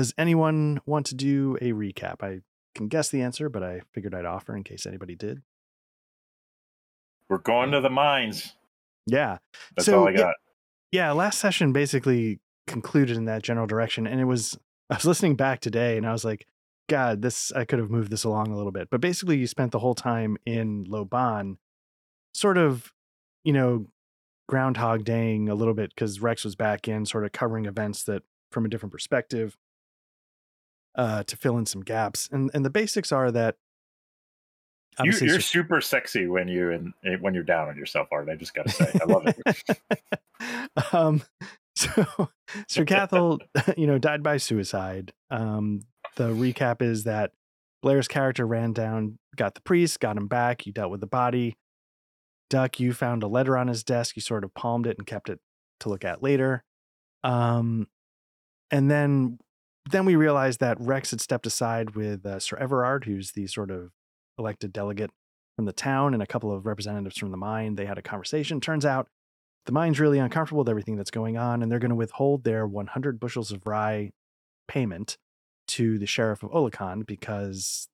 does anyone want to do a recap? I can guess the answer, but I figured I'd offer in case anybody did. We're going to the mines. Yeah. That's So, all I yeah, got. Yeah, last session basically concluded in that general direction. And it was, I was listening back today and I was like, God, this, I could have moved this along a little bit. But basically, you spent the whole time in Loban, sort of, you know, groundhog daying a little bit because Rex was back in, sort of covering events that from a different perspective uh, to fill in some gaps. And, and the basics are that you, you're Sir- super sexy when you and eh, when you're down on yourself, Art. I just got to say, I love it. um, so Sir Cathal, you know, died by suicide. Um, the recap is that Blair's character ran down, got the priest, got him back. You dealt with the body. Duck, you found a letter on his desk. You sort of palmed it and kept it to look at later. Um, and then, then we realized that Rex had stepped aside with uh, Sir Everard, who's the sort of elected delegate from the town, and a couple of representatives from the mine. They had a conversation. Turns out the mine's really uncomfortable with everything that's going on, and they're going to withhold their 100 bushels of rye payment to the sheriff of Olicon because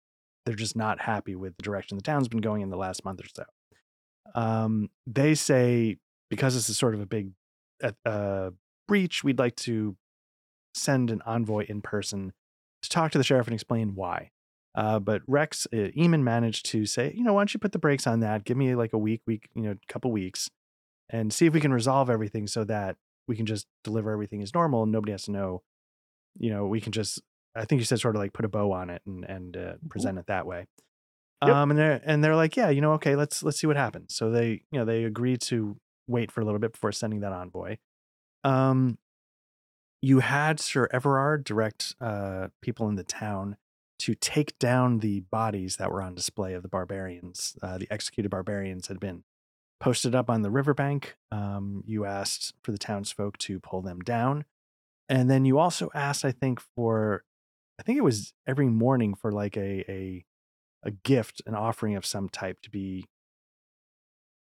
they're just not happy with the direction the town's been going in the last month or so. Um, they say because this is sort of a big uh, uh, breach, we'd like to send an envoy in person to talk to the sheriff and explain why. Uh, but Rex, uh, Eamon managed to say, you know, why don't you put the brakes on that? Give me like a week, week, you know, a couple weeks, and see if we can resolve everything so that we can just deliver everything as normal and nobody has to know. You know, we can just. I think you said sort of like put a bow on it and and uh, present it that way. Yep. Um, and they're and they're like, yeah, you know, okay, let's let's see what happens. So they, you know, they agree to wait for a little bit before sending that envoy. Um, you had Sir Everard direct uh, people in the town to take down the bodies that were on display of the barbarians. Uh, the executed barbarians had been posted up on the riverbank. Um, you asked for the townsfolk to pull them down. And then you also asked, I think, for, I think it was every morning for like a, a, a gift, an offering of some type to be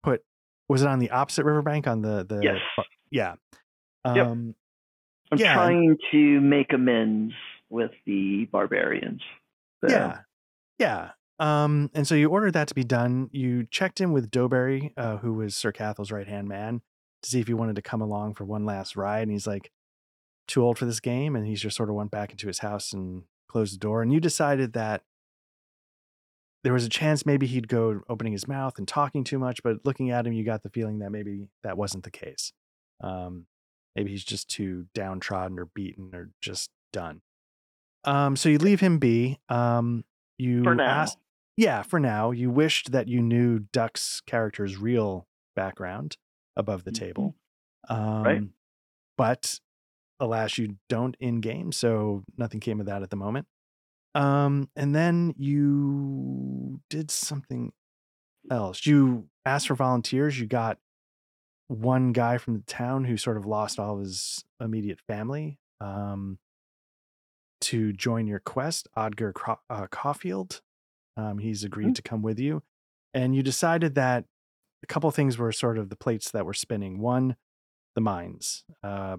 put. Was it on the opposite riverbank on the, the, Yes. yeah. Yep. I'm Yeah, trying to make amends with the barbarians. So, Yeah. Yeah. Um, and so you ordered that to be done. You checked in with Doberry, uh, who was Sir Cathal's right hand man, to see if he wanted to come along for one last ride. And he's like, too old for this game. And he just sort of went back into his house and closed the door. And you decided that there was a chance maybe he'd go opening his mouth and talking too much, but looking at him, you got the feeling that maybe that wasn't the case. Um, maybe he's just too downtrodden or beaten or just done. Um, so you leave him be. Um, you For now. asked, yeah, for now. You wished that you knew Duck's character's real background above the table. Um, Right. But alas, you don't in game, so nothing came of that at the moment. Um, and then you did something else. You asked for volunteers. You got one guy from the town who sort of lost all of his immediate family um, to join your quest, Odger Cro- uh, Caulfield. Um, he's agreed to come with you. And you decided that a couple things were sort of the plates that were spinning. One, the mines. Uh,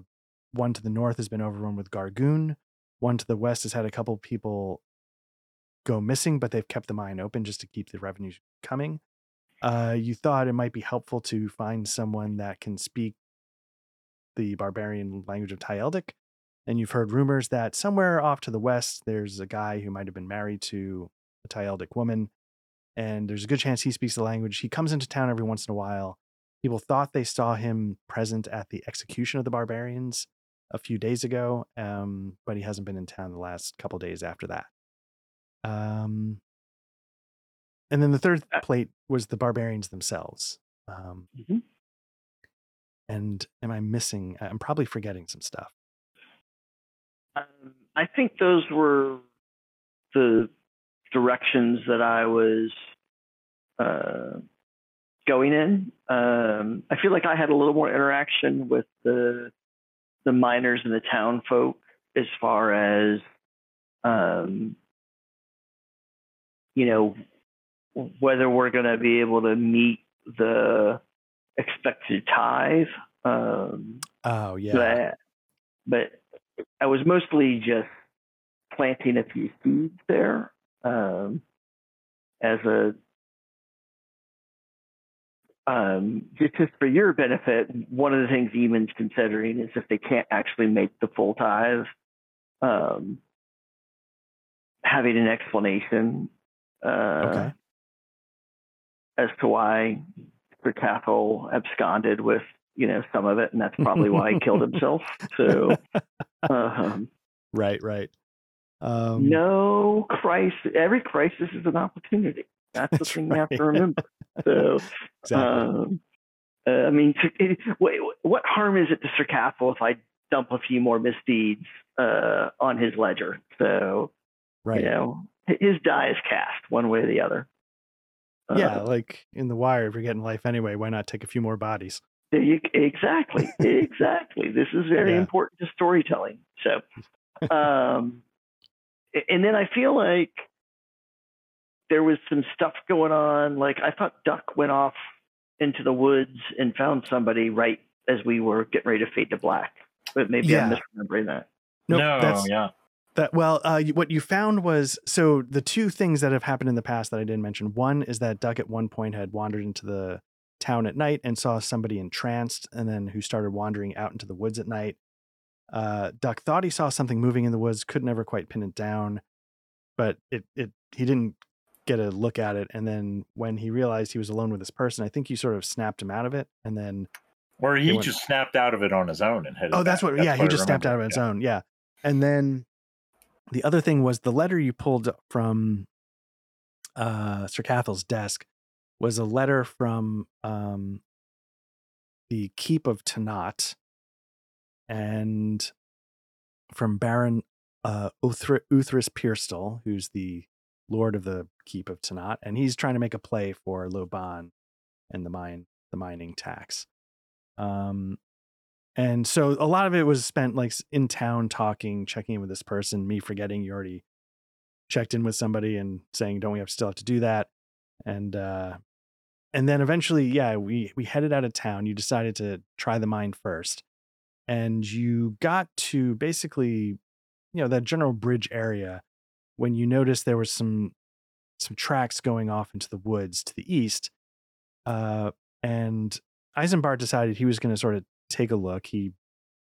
one to the north has been overrun with Gargoon. One to the west has had a couple people go missing, but they've kept the mine open just to keep the revenue coming. Uh, you thought it might be helpful to find someone that can speak the barbarian language of Tyeldic. And you've heard rumors that somewhere off to the west, there's a guy who might have been married to a Tyeldic woman. And there's a good chance he speaks the language. He comes into town every once in a while. People thought they saw him present at the execution of the barbarians a few days ago, um, but he hasn't been in town the last couple days after that. Um, and then the third Uh, plate was the barbarians themselves. Um, Mhm. And am I missing? I'm probably forgetting some stuff. Um, I think those were the directions that I was uh, going in. Um, I feel like I had a little more interaction with the the miners and the town folk as far as um, you know whether we're going to be able to meet the expected tithe. Um, Oh yeah, but, but I was mostly just planting a few seeds there um, as a um, just, for your benefit. One of the things Eamon's considering is if they can't actually make the full tithe, um, having an explanation uh, Okay. As to why Sir Cathal absconded with you know some of it, and that's probably why he killed himself. So. Um, Right, right. Um, no crisis. Every crisis is an opportunity. That's the That's thing you have to remember. So, exactly. um, uh, I mean, it, what, what harm is it to Sir Cathal if I dump a few more misdeeds uh, on his ledger? So, right. you know, his die is cast one way or the other. Uh, yeah, like in the wire, if you're getting life anyway, why not take a few more bodies? you- exactly, exactly. This is very Yeah. important to storytelling. So, um, and then I feel like there was some stuff going on. Like I thought Duck went off into the woods and found somebody right as we were getting ready to fade to black. But maybe Yeah. I'm misremembering that. Nope, no, that's yeah. That. Well, uh, what you found was so the two things that have happened in the past that I didn't mention. One is that Duck at one point had wandered into the town at night and saw somebody entranced, and then who started wandering out into the woods at night. Uh, Duck thought he saw something moving in the woods, could never quite pin it down, but it it he didn't get a look at it. And then when he realized he was alone with this person, I think you sort of snapped him out of it, and then Or he went- just snapped out of it on his own and headed. Oh, that's back. what. yeah, he I just snapped out of its Yeah. own. Yeah, and then the other thing was the letter you pulled from uh, Sir Cathal's desk was a letter from um, the Keep of Tanat and from Baron uh, Uthri- Uthris Pierstal, who's the Lord of the Keep of Tanat, and he's trying to make a play for Loban and the mine, the mining tax. Um, and so a lot of it was spent like in town talking, checking in with this person, me forgetting you already checked in with somebody and saying, don't we have still have to do that? And uh and then eventually, yeah, we we headed out of town. You decided to try the mine first. And you got to basically, you know, that general bridge area when you noticed there was some some tracks going off into the woods to the east. Uh and Eisenbart decided he was going to sort of take a look. He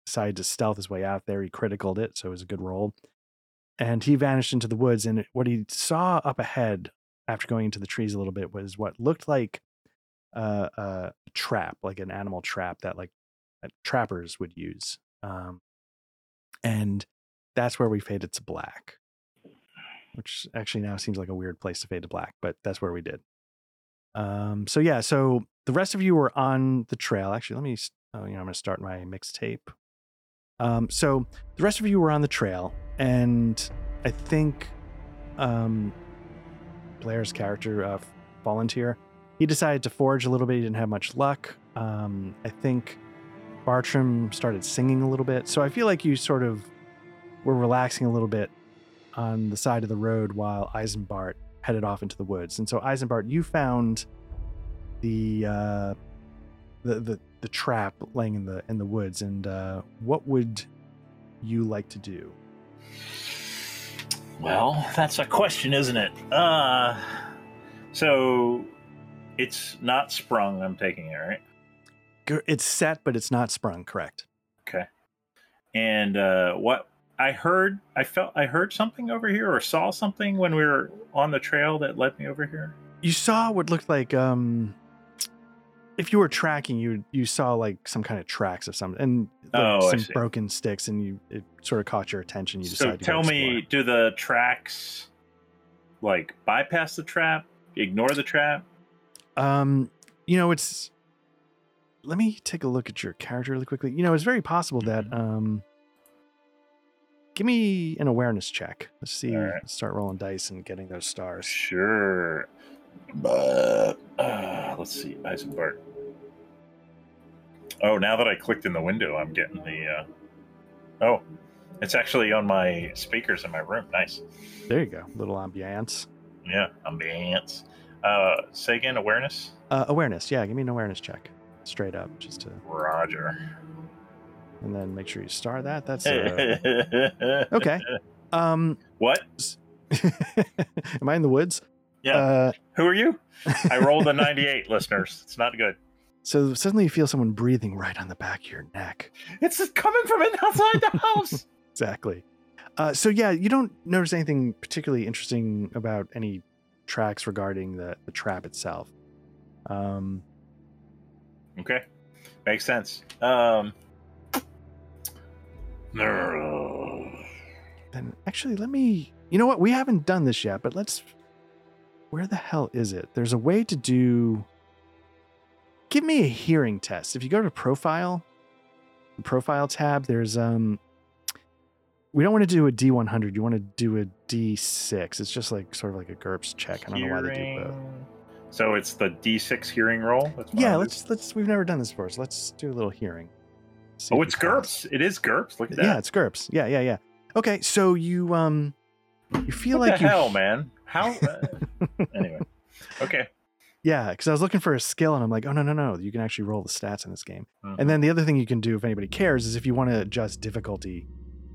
decided to stealth his way out there. He criticaled it, so it was a good roll. And he vanished into the woods. And what he saw up ahead after going into the trees a little bit was what looked like a trap, like an animal trap that like that trappers would use. Um, and that's where we faded to black, which actually now seems like a weird place to fade to black, but that's where we did. Um, so yeah, so the rest of you were on the trail. Actually, let me, oh, you know, I'm going to start my mixtape. Um, so the rest of you were on the trail, and I think um, Blair's character, uh, volunteer, he decided to forage a little bit. He didn't have much luck. Um, I think Bartram started singing a little bit. So I feel like you sort of were relaxing a little bit on the side of the road while Eisenbart headed off into the woods. And so Eisenbart, you found the uh, the the the trap laying in the in the woods. And uh, what would you like to do? Well, that's a question, isn't it? Uh, so it's not sprung. I'm taking it right. It's set, but it's not sprung. Correct. Okay. And uh, what I heard, I felt I heard something over here or saw something when we were on the trail that led me over here. You saw what looked like um, if you were tracking, you you saw like some kind of tracks of some and like, Oh, some broken sticks, and you it sort of caught your attention. You so decided to tell me, do the tracks like bypass the trap, ignore the trap? Um, you know, it's. Let me take a look at your character really quickly. You know, it's very possible that Mhm. um. Give me an awareness check. Let's see. Right. Let's start rolling dice and getting those stars. Sure. But uh, let's see, Eisenbart. Oh, now that I clicked in the window, I'm getting the. Uh... Oh, it's actually on my speakers in my room. Nice. There you go. Little ambiance. Yeah, ambience. Uh, say again, awareness. Uh, awareness. Yeah, give me an awareness check. Straight up, just to, Roger. and then make sure you star that. That's uh, okay. Um, What? am I in the woods? Yeah. Uh, Who are you? I rolled a 98, listeners. It's not good. So suddenly you feel someone breathing right on the back of your neck. It's just coming from outside the house. Exactly. Uh, so yeah, you don't notice anything particularly interesting about any tracks regarding the, the trap itself. Um, okay. Makes sense. Um. then actually, let me. You know what? We haven't done this yet, but let's. Where the hell is it? There's a way to do. Give me a hearing test. If you go to profile, the profile tab, there's um. We don't want to do a D100. You want to do a D6. It's just like sort of like a GURPS check. I don't know why they do both. So it's the D6 hearing roll. That's Yeah, let's let's. We've never done this before, so let's do a little hearing. See Oh, it's we pass. GURPS. It is GURPS. Look at that. Yeah, it's GURPS. Yeah, yeah, yeah. Okay, so you um, you feel what like the you hell, man? How? Uh, anyway. Okay. Yeah, because I was looking for a skill and I'm like, oh no, no, no, you can actually roll the stats in this game. And then the other thing you can do if anybody cares is if you want to adjust difficulty,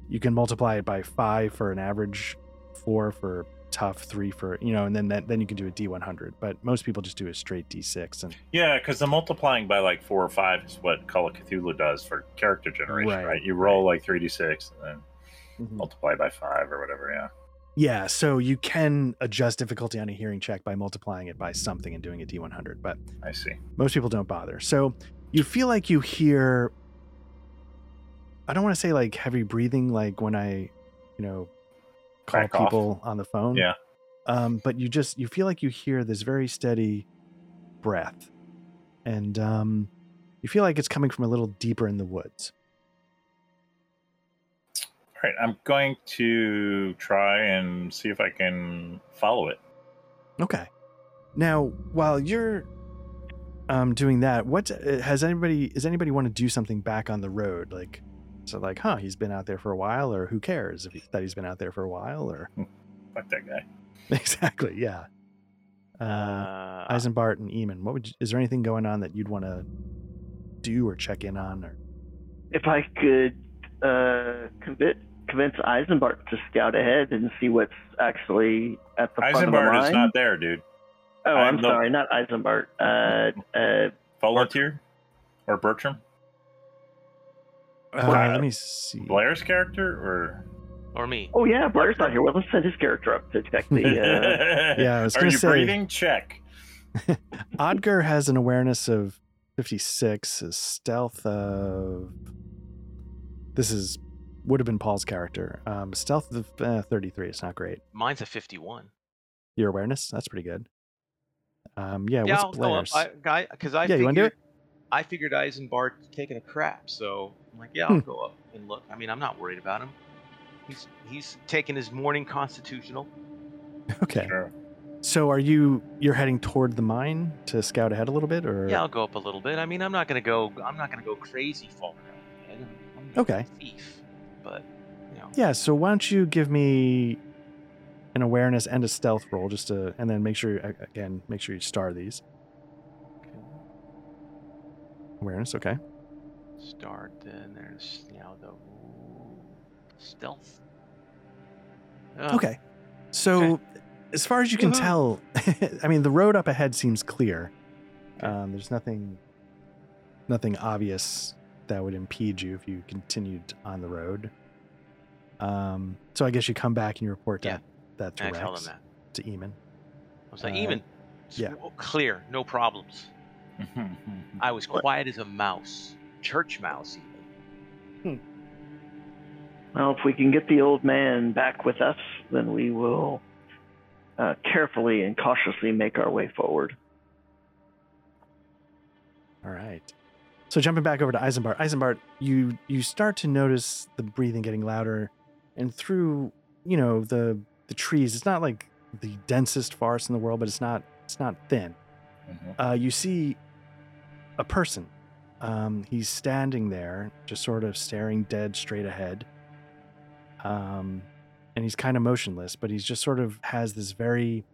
you can multiply it by five for an average, four for tough, three for you know, and then that, then you can do a D one hundred. But most people just do a straight D six and Yeah, because the multiplying by like four or five is what Call of Cthulhu does for character generation, Right, right? You roll like three d six and then Mhm. multiply by five or whatever. Yeah. Yeah, so you can adjust difficulty on a hearing check by multiplying it by something and doing a D one hundred. But I see. most people don't bother. So you feel like you hear I don't want to say like heavy breathing like when I, you know, call off. people on the phone. Yeah. Um, but you just you feel like you hear this very steady breath. And um you feel like it's coming from a little deeper in the woods. All right, I'm going to try and see if I can follow it. Okay. Now, while you're um doing that, what uh, has anybody is anybody want to do something back on the road like so like, huh, he's been out there for a while or who cares if he, that he's been out there for a while or Fuck that guy. Exactly. Yeah. Uh, Uh, Eisenbart and Eamon, what would you, is there anything going on that you'd want to do or check in on? Or If I could uh, convince convince Eisenbart to scout ahead and see what's actually at the front of the Eisenbart line. is not there, dude. oh, I'm I'm the- sorry, not Eisenbart. Uh, uh, Volunteer or Bertram? uh, let me see. Blair's character or? or me. oh yeah, Blair's not here. Well, let's send his character up to check the. Uh, Yeah, I was Are you say- breathing? Check. Odger has an awareness of 56, a stealth of. This is would have been Paul's character. Um, stealth of uh, 33. It's not great. Mine's a 51. Your awareness, that's pretty good. Um, yeah, yeah, what's I'll go up. Blair's? I, guy, because I Yeah, you wanna figured, do it? I figured Eisenbart taking a crap, so I'm like, yeah, I'll Hmm. go up and look. I mean, I'm not worried about him. He's he's taking his morning constitutional. okay. Sure. So are you you're heading toward the mine to scout ahead a little bit, or Yeah, I'll go up a little bit. I mean, I'm not gonna go. I'm not gonna go crazy far. ahead. I'm, I'm not Okay. thief, but you know. Yeah, so why don't you give me an awareness and a stealth roll just to and then make sure again, make sure you star these. Okay. Awareness, okay. Start then. There's you know the stealth. Okay. So Okay. as far as you can Woohoo. tell, I mean the road up ahead seems clear. Okay. Um, there's nothing nothing obvious that would impede you if you continued on the road. Um, so I guess you come back and you report Yeah. that that to And I tell Rex, them that. to Eamon. I was like, Uh, even yeah. clear, no problems. I was quiet as a mouse, church mouse even. well, if we can get the old man back with us, then we will uh, carefully and cautiously make our way forward. All right. So jumping back over to Eisenbart, Eisenbart, you you start to notice the breathing getting louder, and through you know the the trees. It's not like the densest forest in the world, but it's not it's not thin. Mhm. Uh, you see a person. Um, he's standing there, just sort of staring dead straight ahead. Um, and he's kind of motionless, but he's just sort of has this very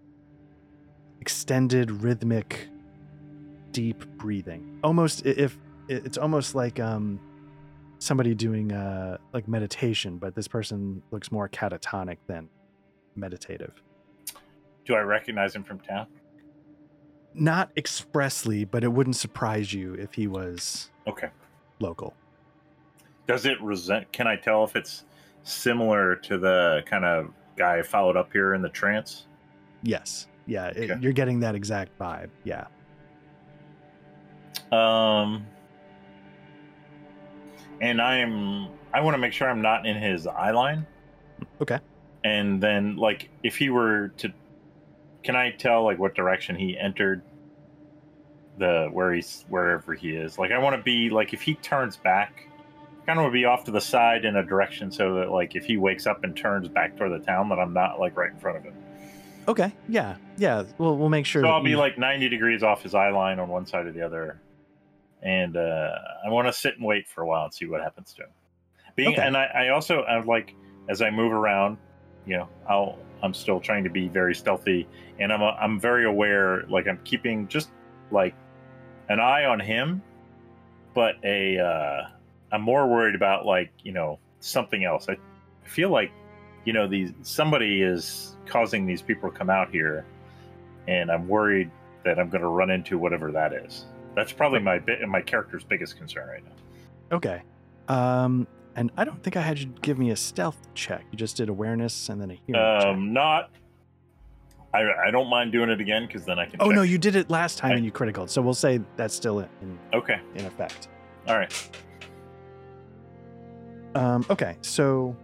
extended, rhythmic, deep breathing. Almost if it- it's almost like um, somebody doing uh like meditation, but this person looks more catatonic than meditative. Do I recognize him from town? Not expressly, but it wouldn't surprise you if he was Okay. local. Does it resent? Can I tell if it's similar to the kind of guy I followed up here in the trance? Yes. Yeah, it- Okay. you're getting that exact vibe. Yeah. Um, and I'm. I want to make sure I'm not in his eye line. Okay. And then, like, if he were to, can I tell like what direction he entered? The where he's wherever he is. Like, I want to be like if he turns back, kind of would be off to the side in a direction so that like if he wakes up and turns back toward the town, that I'm not like right in front of him. Okay. Yeah. Yeah. We'll we'll make sure. So I'll be you- like 90 degrees off his eye line on one side or the other. And uh, I want to sit and wait for a while and see what happens to him. Being, Okay. And I, I also, I like, as I move around, you know, I'll, I'm still trying to be very stealthy. And I'm, uh, I'm very aware, like, I'm keeping just like an eye on him, but a, uh, I'm more worried about like, you know, something else. I, I feel like, you know, these, somebody is causing these people to come out here and I'm worried that I'm going to run into whatever that is. That's probably my bit and my character's biggest concern right now. Okay. Um, and I don't think I had you give me a stealth check. You just did awareness and then a hearing check. Um, not. I, I don't mind doing it again because then I can. Oh check. no, you did it last time I- and you critical. So we'll say that's still in, in, Okay. in effect. All right. Um, okay, so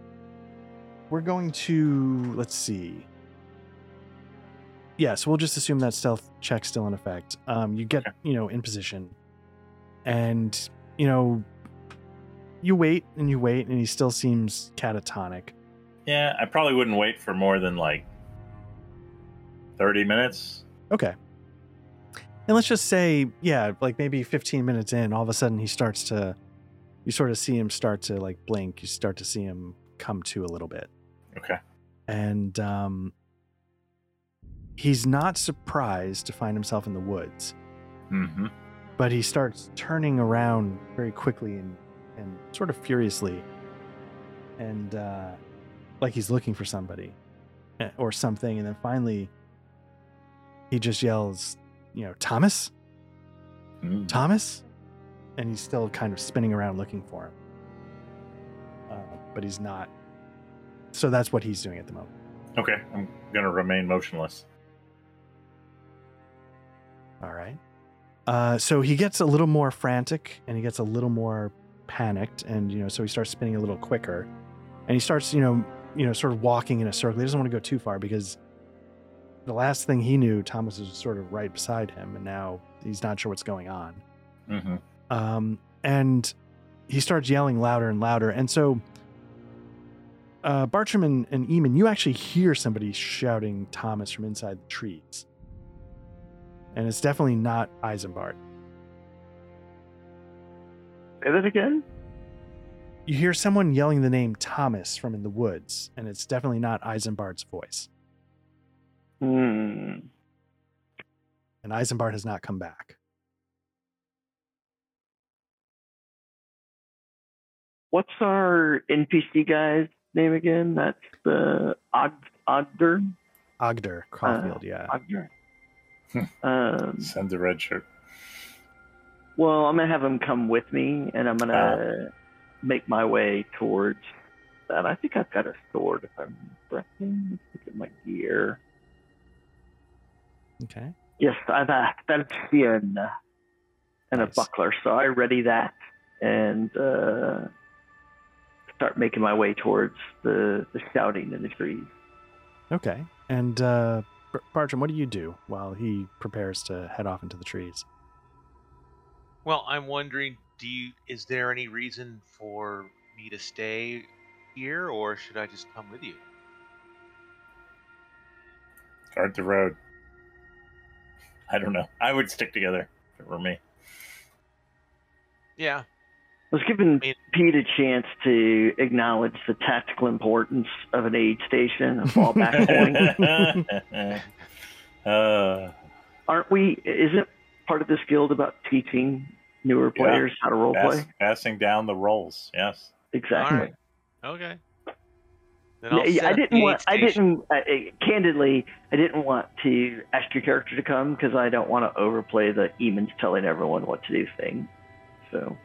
we're going to let's see. Yes, we'll just assume that stealth check's still in effect. Um, you get you know in position, and you know you wait and you wait, and he still seems catatonic. Yeah, I probably wouldn't wait for more than like thirty minutes. Okay. And let's just say, yeah, like maybe 15 minutes in, all of a sudden he starts to, you sort of see him start to like blink. You start to see him come to a little bit. Okay. And um, he's not surprised to find himself in the woods, Mm-hmm. but he starts turning around very quickly and, and sort of furiously. And uh, like he's looking for somebody eh, or something. And then finally, he just yells, you know, Thomas? Mm. Thomas? And he's still kind of spinning around looking for him. Uh, but he's not. So that's what he's doing at the moment. Okay, I'm gonna remain motionless. All right. Uh, so he gets a little more frantic and he gets a little more panicked, and you know, so he starts spinning a little quicker, and he starts, you know, you know, sort of walking in a circle. He doesn't want to go too far because the last thing he knew, Thomas was sort of right beside him, and now he's not sure what's going on. Mm-hmm. um, and he starts yelling louder and louder. And so, uh, Bartram and, and Eamon, you actually hear somebody shouting Thomas from inside the trees. And it's definitely not Eisenbart. Say that again? You hear someone yelling the name Thomas from in the woods, and it's definitely not Eisenbart's voice. Hmm. And Eisenbart has not come back. What's our NPC guy's name again? That's the Og Ogder. Ogder Caulfield, yeah. Ogder. Hmm. um, Send the red shirt. well, I'm gonna have him come with me, and I'm gonna make my way towards that. I think I've got a sword if I'm correcting. Let's look at my gear. Okay. Yes, I've a falchion and Nice. a buckler, so I ready that and uh, start making my way towards the, the shouting in the trees. Okay. And uh, Bar- Bartram, what do you do while he prepares to head off into the trees? Well, I'm wondering, do you is there any reason for me to stay here or should I just come with you? Guard the road. I don't know. I would stick together if it were me. Yeah. I was giving mean- Pete a chance to acknowledge the tactical importance of an aid station, a fallback point. uh, Aren't we? Isn't part of this guild about teaching newer Yeah. players how to role Pass, play. passing down the roles. Yes. Exactly. All right. Okay. Yeah, I'll yeah, set I up the didn't aid want. I didn't. Uh, uh, candidly, I didn't want to ask your character to come because I don't want to overplay the Eamon's telling everyone what to do thing. So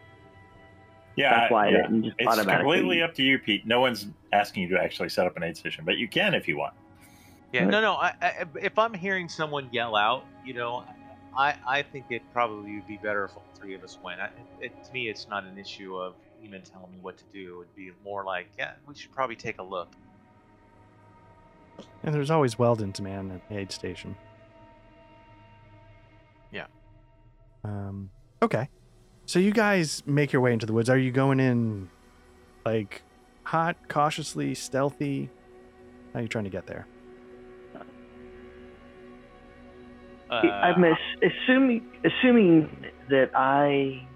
Yeah. that's why I yeah. didn't just It's automatically. completely up to you, Pete. No one's asking you to actually set up an aid station, but you can if you want. Yeah, Right. no, no. I, I, if I'm hearing someone yell out, you know, I, I think it probably would be better if all three of us went. I, it, to me, it's not an issue of even telling me what to do. It'd be more like, yeah, we should probably take a look. And there's always Weldon to man at the aid station. Yeah. Um. Okay. So you guys make your way into the woods. Are you going in, like, hot, cautiously, stealthy? How are you trying to get there? Uh, I'm ass- assuming assuming that I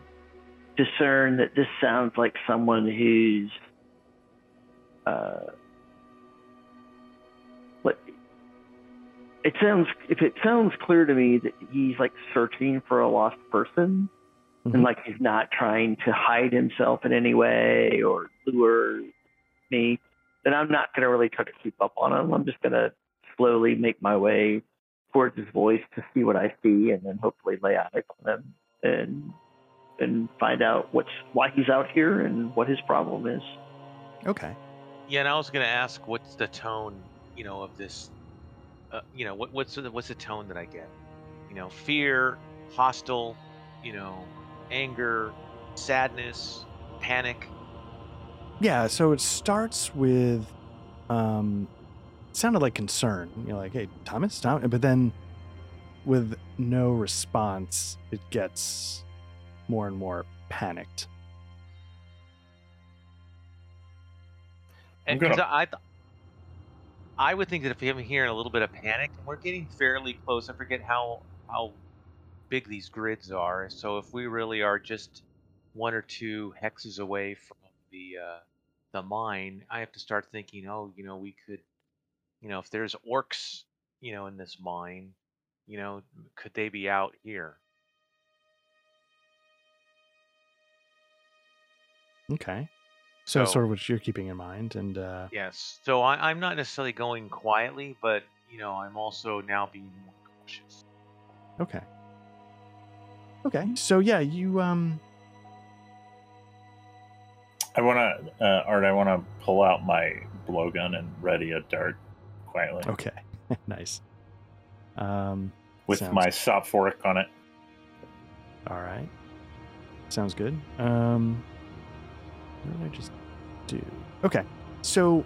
discern that this sounds like someone who's uh what it sounds if it sounds clear to me that he's like searching for a lost person Mhm. and like he's not trying to hide himself in any way or lure me then I'm not going to really try to keep up on him I'm just going to slowly make my way towards his voice to see what I see, and then hopefully lay eyes on him and and find out what's why he's out here and what his problem is. Okay. yeah, and I was gonna ask, what's the tone, you know, of this? Uh, you know, what, what's the, what's the tone that I get? You know, fear, hostile, you know, anger, sadness, panic. Yeah. So it starts with, um, sounded like concern. You're like, hey, Thomas, Tom, but then with no response, it gets more and more panicked. I'm And 'cause gonna- I, th- I would think that if I'm hearing a little bit of panic, we're getting fairly close. I forget how how big these grids are. So if we really are just one or two hexes away from the uh, the mine, I have to start thinking, oh, you know, we could, you know, if there's orcs, you know, in this mine, you know, could they be out here? Okay. So, So- sort of what you're keeping in mind, and uh, Yes. So I, I'm not necessarily going quietly, but you know, I'm also now being more cautious. okay, okay. So yeah, you um, I want to, uh, Art. I want to pull out my blowgun and ready a dart quietly okay, nice. Um, with sounds- my fork on it. all right, sounds good. Um, what did I just do? Okay, so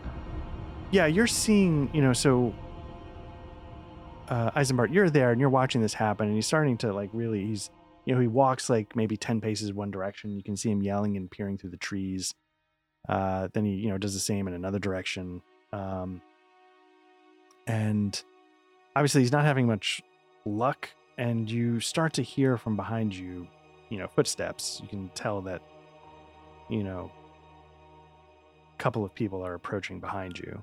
yeah, you're seeing, you know, so uh, Eisenbart, you're there and you're watching this happen, and he's starting to like really, he's, you know, he walks like maybe ten paces one direction. You can see him yelling and peering through the trees. Uh, then he, you know, does the same in another direction. Um, and obviously, he's not having much luck. And you start to hear from behind you, you know, footsteps. You can tell that, you know, a couple of people are approaching behind you.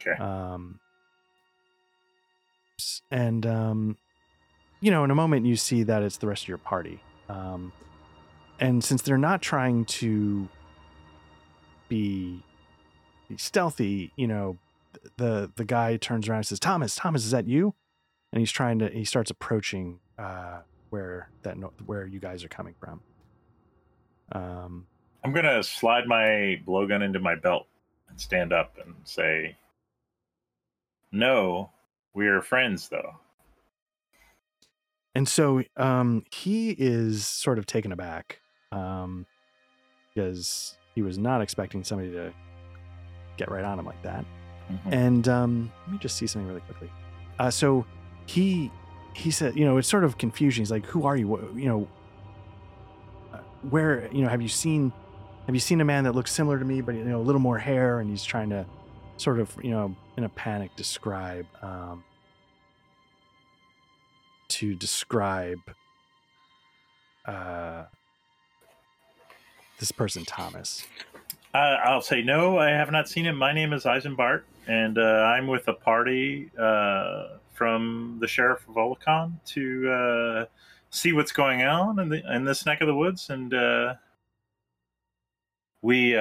Okay. Um, and um, you know, in a moment, you see that it's the rest of your party. Um, and since they're not trying to be, be stealthy, you know, the the guy turns around and says, "Thomas, Thomas, is that you?" And he's trying to. He starts approaching uh, where that where you guys are coming from. Um, I'm gonna slide my blowgun into my belt and stand up and say, "No, we're friends, though." And so um, he is sort of taken aback um, because he was not expecting somebody to get right on him like that. Mhm. And um, let me just see something really quickly. Uh, so he he said, you know, it's sort of confusion. He's like, "Who are you? What, you know, uh, where? You know, have you seen have you seen a man that looks similar to me, but you know, a little more hair?" And he's trying to sort of, you know, in a panic, describe um, to describe uh, this person, Thomas. Uh, I'll say no. I have not seen him. My name is Eisenbart, and uh, I'm with a party uh, from the sheriff of Olicon to uh, see what's going on in the in this neck of the woods, and uh, we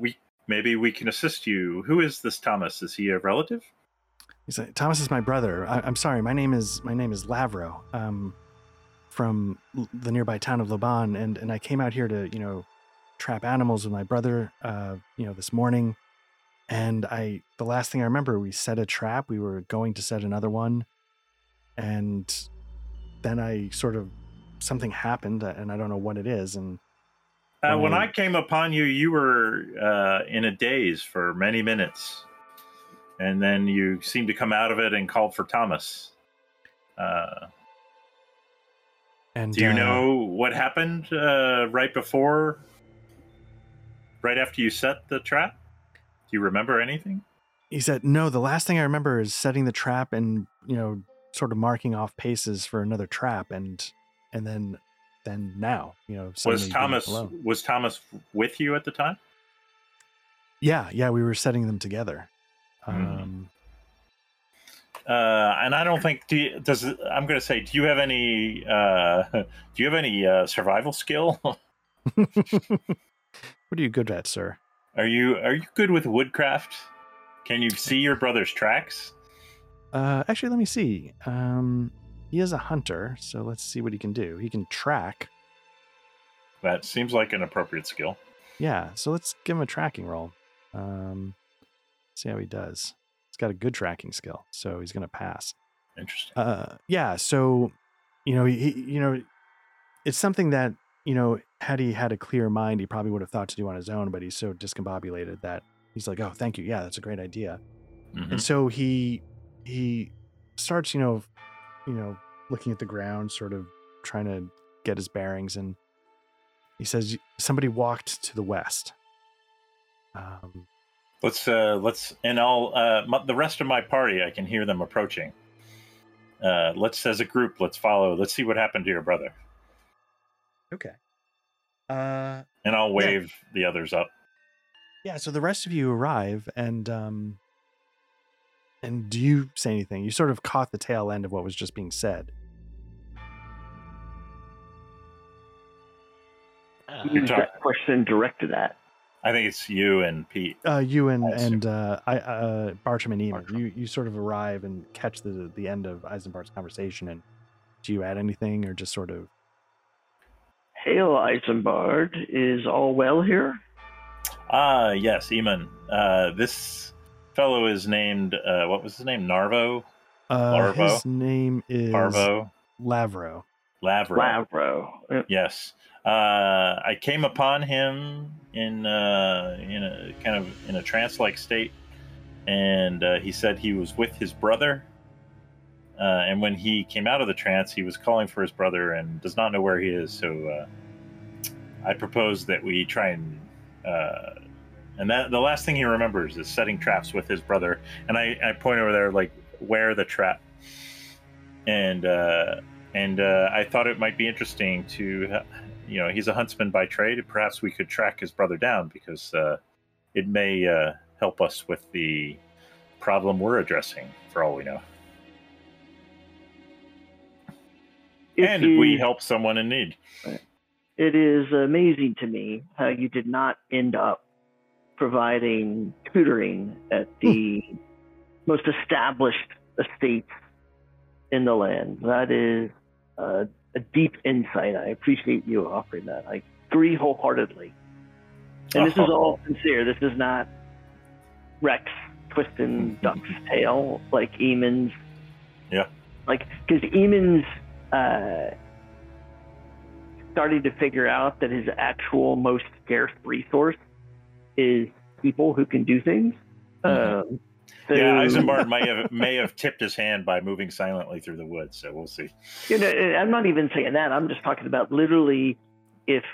we maybe we can assist you. Who is this Thomas? Is he a relative? He's like, Thomas is my brother. I, I'm sorry. My name is my name is Lavro. Um, from l- the nearby town of Laban, and and I came out here to you know trap animals with my brother. Uh, you know this morning, and I the last thing I remember, we set a trap. We were going to set another one, and then I sort of something happened, and I don't know what it is. And Uh, when Right. I came upon you, you were uh, in a daze for many minutes, and then you seemed to come out of it and called for Thomas. Uh, and do you uh, know what happened uh, right before, right after you set the trap? Do you remember anything? he said no the last thing i remember is setting the trap and you know sort of marking off paces for another trap and and then then now you know was Thomas was Thomas with you at the time? yeah yeah we were setting them together. Um Uh, and I don't think do you, does I'm going to say, do you have any uh, do you have any uh, survival skill? what are you good at sir Are you are you good with woodcraft? Can you see your brother's tracks? uh actually let me see um he is a hunter so let's see what he can do he can track That seems like an appropriate skill. yeah so let's give him a tracking roll um see how he does. He's got a good tracking skill so he's gonna pass. Interesting. uh yeah so you know he, you know it's something that you know had he had a clear mind he probably would have thought to do on his own but he's so discombobulated that he's like oh thank you. Yeah that's a great idea. Mhm. and so he he starts you know you know looking at the ground sort of trying to get his bearings and he says somebody walked to the west. Um Let's uh, let's and I'll uh, my, the rest of my party. I can hear them approaching. Uh, let's as a group. Let's follow. Let's see what happened to your brother, okay uh and I'll wave the others up. Yeah, so the rest of you arrive and um and do you say anything? You sort of caught the tail end of what was just being said. Uh, You're Who's talking- that question directed at? I think it's you and Pete. Uh you and I and uh I uh Bartram and Eamon, Bartram. you you sort of arrive and catch the the end of Eisenbart's conversation and do you add anything or just sort of Hail, Eisenbart. Is all well here? Ah, yes, Eamon. Uh, this fellow is named. Uh, what was his name? Narvo. uh Larvo? his name is Parvo. Lavro. Lavro. Lavro. Uh, Yes. Uh, I came upon him in uh, in a kind of in a trance-like state, and uh, he said he was with his brother. Uh, and when he came out of the trance, he was calling for his brother and does not know where he is. So uh, I propose that we try and uh, and that the last thing he remembers is setting traps with his brother. And I, I point over there like where the trap. And uh, and uh, I thought it might be interesting to, you know, he's a huntsman by trade. Perhaps we could track his brother down because uh, it may uh, help us with the problem we're addressing, for all we know. it and we help someone in need. It is amazing to me how you did not end up providing tutoring at the most established estates in the land. That is uh, a deep insight. I appreciate you offering that. I agree wholeheartedly. And this is all sincere. This is not Rex twisting Duck's tail like Eamon's. Yeah. Like, because Eamon's uh, starting to figure out that his actual most scarce resource is people who can do things. Mhm. Um, Yeah, Eisenbart may have may have tipped his hand by moving silently through the woods, so we'll see. You know, I'm not even saying that. I'm just talking about literally if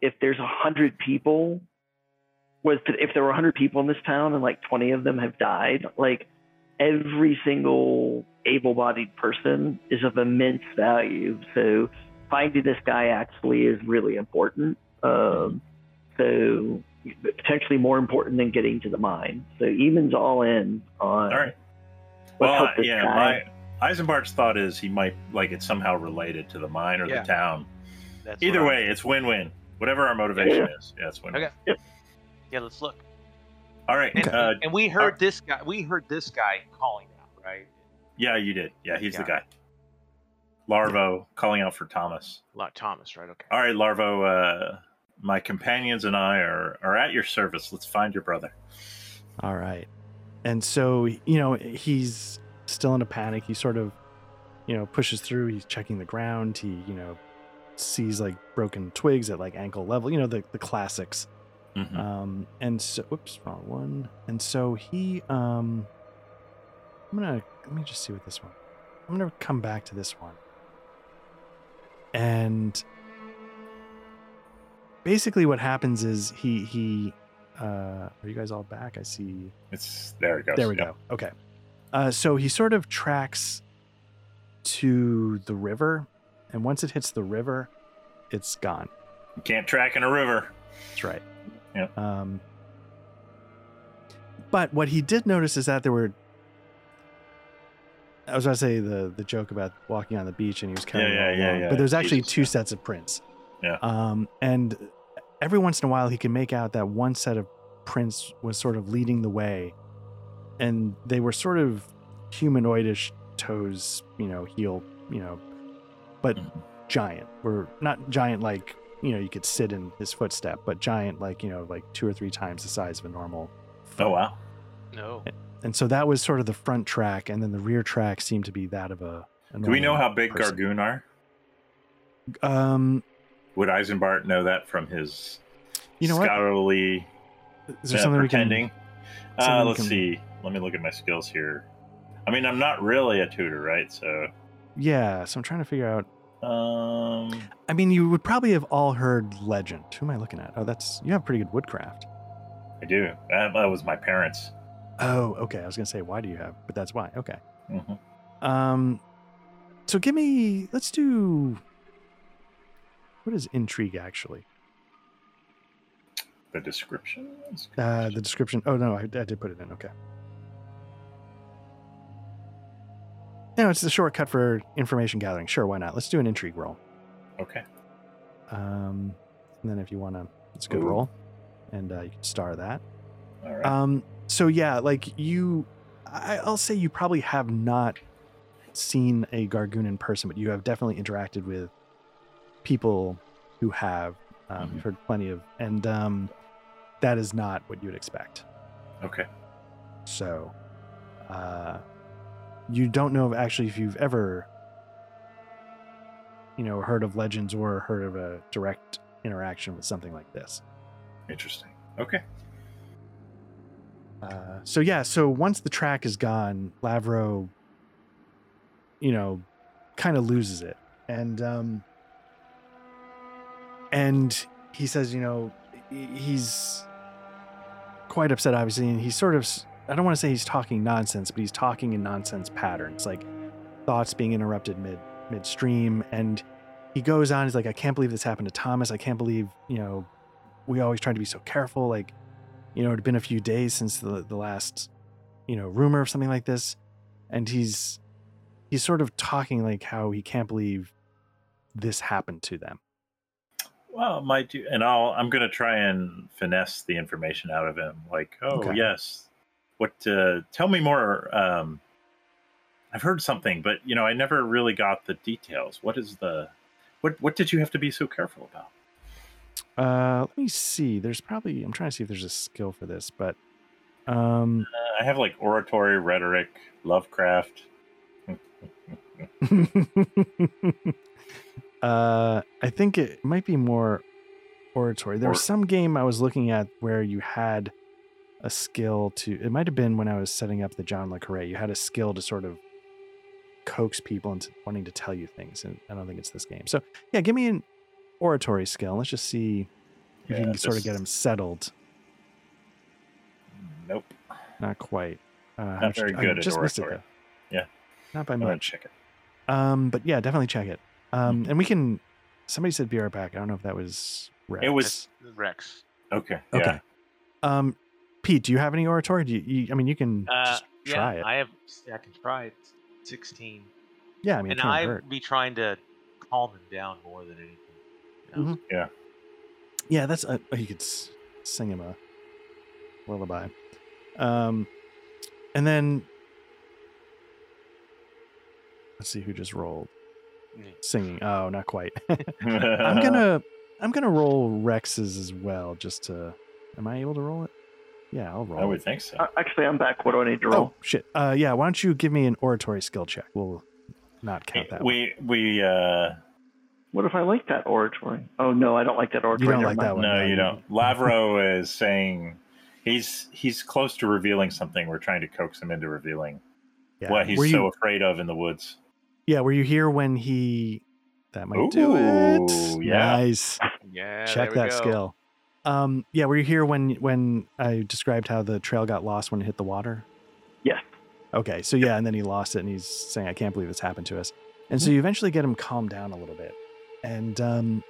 if there's a hundred people, was if there were a hundred people in this town and like 20 of them have died, like every single able-bodied person is of immense value. So finding this guy actually is really important. Um, so potentially more important than getting to the mine. So Eamon's all in on All right. Well, help yeah, guy. my Eisenbart's thought is he might like it's somehow related to the mine or Yeah. the town. That's Either what way, it's win-win. Whatever our motivation is, yeah, it's win-win. Okay. Yep. Yeah, let's look. All right. And, Uh, and we heard this guy. We heard this guy calling out, right? yeah, you did. Yeah, he's the guy. Lavro calling out for Thomas. Lot Thomas, right? Okay. All right, Lavro. Uh, my companions and I are are at your service. Let's find your brother. All right. And so, you know, he's still in a panic. He sort of, you know, pushes through. He's checking the ground. He, you know, sees like broken twigs at like ankle level, you know, the, the classics. Mhm. Um, and so, whoops, wrong one. And so he, um, I'm gonna, let me just see what this one, I'm gonna come back to this one. And basically what happens is he, he, uh, are you guys all back? I see. It's there. It goes. There we Yeah. go. Okay. Uh, so he sort of tracks to the river, and once it hits the river, it's gone. You can't track in a river. That's right. Yep. Um, but what he did notice is that there were. I was going to say the the joke about walking on the beach and he was carrying yeah, all yeah, yeah. but there's actually two yeah. sets of prints. Yeah. Um, and every once in a while he can make out that one set of prints was sort of leading the way, and they were sort of humanoidish toes, you know, heel, you know, but Mhm. giant. Were not giant like you know you could sit in his footstep, but giant like you know like two or three times the size of a normal. foot. Oh wow. No. And so that was sort of the front track, and then the rear track seemed to be that of a. a Do we know how big person. Gargun are? Um, Would Eisenbart know that from his you know scholarly Is there uh, something pretending? we can? Uh, let's can- see. Let me look at my skills here. I mean, I'm not really a tutor, right? So, Yeah, so I'm trying to figure out. um, I mean, you would probably have all heard legend. Who am I looking at? Oh, that's you have pretty good woodcraft. I do. That, that was my parents. Oh, okay. I was gonna say why do you have, but that's why. Okay. Mhm. Um, so give me. Let's do. What is intrigue actually? The description. Uh, the description. Oh no, I, I did put it in. Okay. No, it's the shortcut for information gathering. Sure, why not? Let's do an intrigue roll. Okay. Um, and then if you want to, it's a good Ooh. roll, and uh, you can star that. All right. Um, so yeah, like you, I, I'll say you probably have not seen a Gargun in person, but you have definitely interacted with people who have. Um, Mhm. You've heard plenty of, and um, that is not what you would expect. okay. So, uh, you don't know if actually if you've ever, you know, heard of legends or heard of a direct interaction with something like this. Interesting. Okay. Uh, so yeah, so once the track is gone, Lavro, you know, kind of loses it, and um, and he says, you know, he's quite upset, obviously, and he's sort of, I don't want to say he's talking nonsense, but he's talking in nonsense patterns, like thoughts being interrupted mid midstream, and he goes on, he's like, I can't believe this happened to Thomas. I can't believe, you know, we always try to be so careful, like you know, it had been a few days since the the last, you know, rumor of something like this, and he's he's sort of talking like how he can't believe this happened to them. Well, might do, and I'll. I'm gonna try and finesse the information out of him. Like, oh Okay. yes, what? Uh, tell me more. Um, I've heard something, but you know, I never really got the details. What is the? What What did you have to be so careful about? Uh, let me see. There's probably I'm trying to see if there's a skill for this, but um, Uh, I have like oratory, rhetoric, Lovecraft. uh, I think it might be more oratory. There was some game I was looking at where you had a skill to. It might have been when I was setting up the John Le Carre. You had a skill to sort of coax people into wanting to tell you things, and I don't think it's this game. So yeah, give me an oratory skill. Let's just see if you Yeah, can sort of get him settled. Nope. Not quite. Uh, Not very I good at just missed it, oratory. Yeah. Not by I'm much. check it. Um, but yeah, definitely check it. Um, Mhm. and we can. Somebody said be right back. I don't know if that was. Rex. It was Rex. okay. Okay. Yeah. Um, Pete, do you have any oratory? Do you? you I mean, you can Uh, just yeah, try it. I have. I can try it. Sixteen. Yeah, I mean, and I'd hurt. be trying to calm him down more than anything. you know? Mhm. Yeah, that's uh, you could s- sing him a lullaby. Um, and then let's see who just rolled Me. Singing. Oh, not quite. I'm I'm gonna I'm gonna roll Rex's as well, just to. Am I able to roll it? Yeah, I'll roll. I it. would think so. Uh, actually, I'm back. What do I need to roll? Oh shit. Uh, yeah. Why don't you give me an oratory skill check? We'll not count that. one. we we uh What if I like that oratory? Oh no, I don't like that oratory. don't like mind. that one. no, no, you you- don't. Lavro is saying he's he's close to revealing something. We're trying to coax him into revealing Yeah. what he's were so you, afraid of in the woods. Yeah. Were you here when he? That might do it. yeah. Nice. Yeah, Check that go. skill. Um. Yeah. Were you here when when I described how the trail got lost when it hit the water? Yes. Okay, so yeah, and then he lost it, and he's saying, "I can't believe this happened to us." And so you eventually get him calmed down a little bit, and um,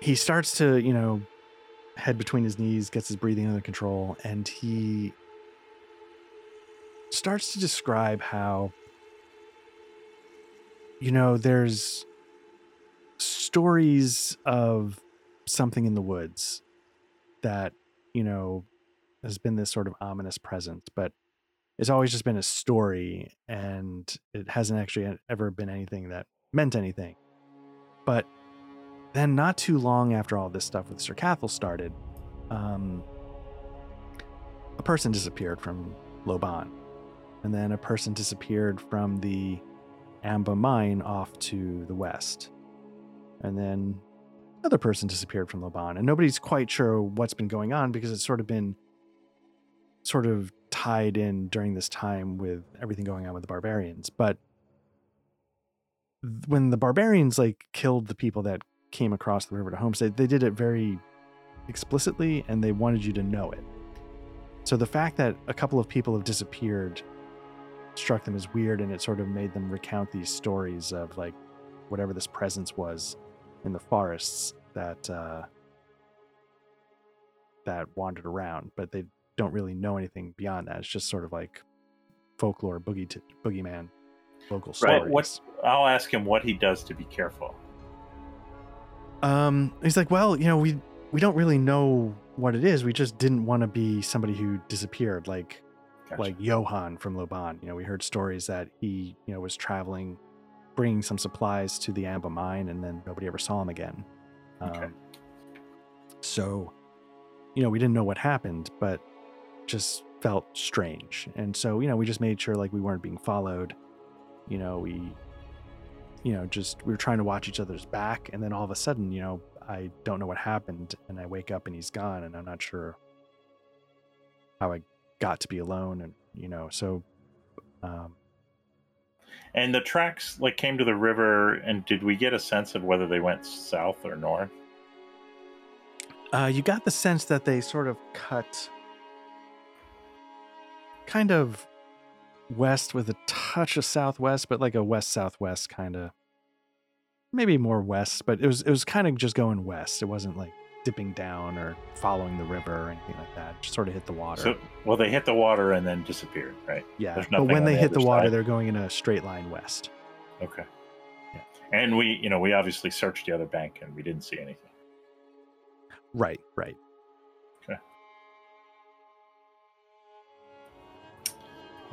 he starts to, you know, head between his knees, gets his breathing under control, and he starts to describe how, you know, there's stories of something in the woods that, you know, has been this sort of ominous presence, but it's always just been a story and it hasn't actually ever been anything that meant anything. But then, not too long after all this stuff with Sir Cathal started, um, a person disappeared from Loban. And then a person disappeared from the Amba mine off to the west. And then another person disappeared from Loban. And nobody's quite sure what's been going on because it's sort of been sort of tied in during this time with everything going on with the barbarians. But when the barbarians like killed the people that came across the river to Homestead, they did it very explicitly and they wanted you to know it. So the fact that a couple of people have disappeared struck them as weird and it sort of made them recount these stories of like whatever this presence was in the forests that uh that wandered around, but they don't really know anything beyond that. It's just sort of like folklore, boogie t- boogeyman, local Right. stories. What I'll ask him what he does to be careful. Um, he's like, well, you know, we we don't really know what it is. We just didn't want to be somebody who disappeared, like Gotcha. like Johann from Loban. You know, we heard stories that he, you know, was traveling, bringing some supplies to the Amba mine, and then nobody ever saw him again. Okay. Um, so, you know, we didn't know what happened, but just felt strange, and so you know, we just made sure like we weren't being followed. You know, we, you know, just we were trying to watch each other's back, and then all of a sudden, you know, I don't know what happened, and I wake up and he's gone, and I'm not sure how I got to be alone and you know so um And the tracks like came to the river, and did we get a sense of whether they went south or north? uh you got the sense that they sort of cut kind of west with a touch of southwest but like a west southwest kind of maybe more west but it was it was kind of just going west it wasn't like dipping down or following the river or anything like that just sort of hit the water So, well, they hit the water and then disappeared, right? yeah there's but when they the hit the water side. they're going in a straight line west Okay. Yeah. And we, you know, we obviously searched the other bank and we didn't see anything. right right Okay.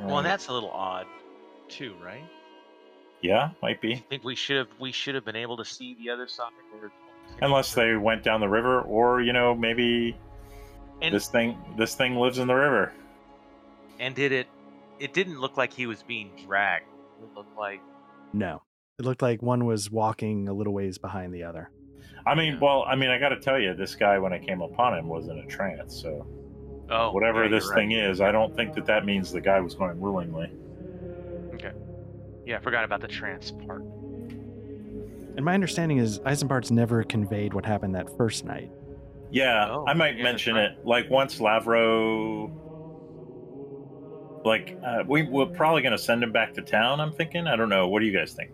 Well, Alright. and that's a little odd, too, right? yeah, might be. I think we should have we should have been able to see the other side. or- Unless they went down the river, or you know, maybe and this thing, this thing lives in the river. and did it? It didn't look like he was being dragged. It looked like no it looked like one was walking a little ways behind the other I mean, Yeah. well, I mean, I got to tell you, this guy when I came upon him was in a trance. So oh whatever yeah, this right. thing is, I don't think that that means the guy was going willingly. Okay. Yeah, I forgot about the trance part. And my understanding is Eisenbart's never conveyed what happened that first night. Yeah, Oh, I might yeah, mention that's it. Like once Lavro, like uh, we we're probably going to send him back to town. I'm thinking. I don't know. What do you guys think?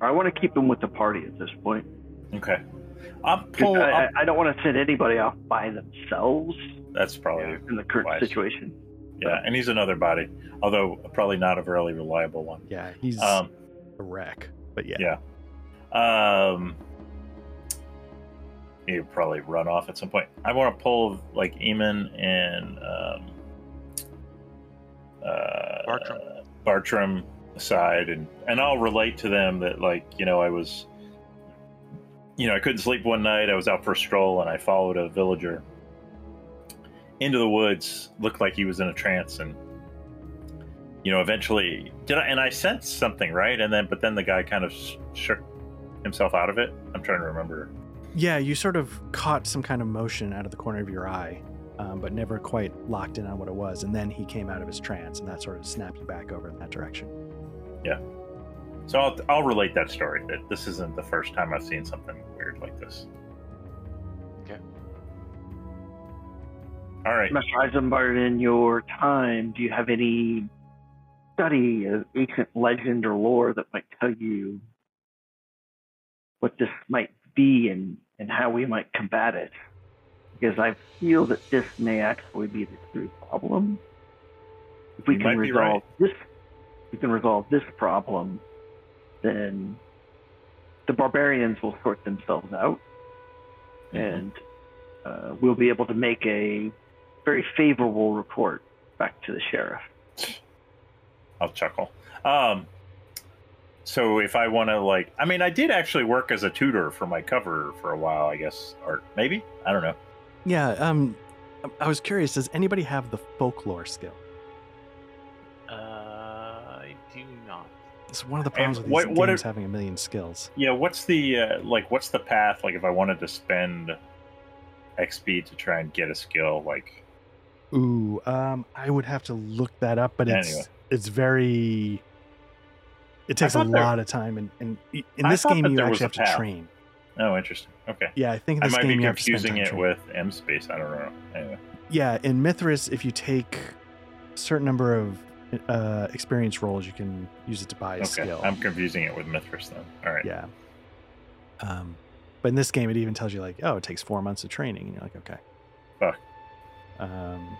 I want to keep him with the party at this point. Okay, I'll 'Cause pull. I, I'll- I, I don't want to send anybody off by themselves that's probably in the current wise. situation. Yeah, and he's another body, although probably not a really reliable one. Yeah, he's Um, a wreck. But yeah. Yeah. um, he'll probably run off at some point. I want to pull like Eamon and um, uh, Bartram. Bartram aside, and and I'll relate to them that like you know I was, you know I couldn't sleep one night. I was out for a stroll and I followed a villager into the woods. Looked like he was in a trance and. You know, eventually, did I? And I sensed something, right? And then, but then the guy kind of shook himself out of it. I'm trying to remember. Yeah, you sort of caught some kind of motion out of the corner of your eye, um, but never quite locked in on what it was. And then he came out of his trance, and that sort of snapped you back over in that direction. Yeah. So I'll, I'll relate that story. That this isn't the first time I've seen something weird like this. Okay. All right. Master Eisenbart, in your time, do you have any study of ancient legend or lore that might tell you what this might be and, and how we might combat it? Because I feel that this may actually be the true problem. If we You can resolve right. this, if we can resolve this problem, then the barbarians will sort themselves out, and uh, we'll be able to make a very favorable report back to the sheriff. I'll chuckle. Um, so if I want to, like, I mean, I did actually work as a tutor for my cover for a while, I guess, or maybe I don't know. Yeah, um, I was curious. Does anybody have the folklore skill? Uh, I do not. It's one of the problems And with these what- what games if- having a million skills. Yeah, what's the uh, like? What's the path? Like, if I wanted to spend XP to try and get a skill, like, Ooh, um, I would have to look that up, but Anyway. it's very. It takes a thought there- lot of time, and, and in this game you actually have to train. oh, interesting. Okay, Yeah, I think in I this might game be you have to spend confusing it training. with M space. I don't know. Anyway, Yeah, in Mythras, if you take a certain number of uh, experience rolls, you can use it to buy a okay, skill. I'm confusing it with Mythras then. All right. Yeah. Um, but in this game, it even tells you like, oh, it takes four months of training, and you're like, okay. Fuck. Um.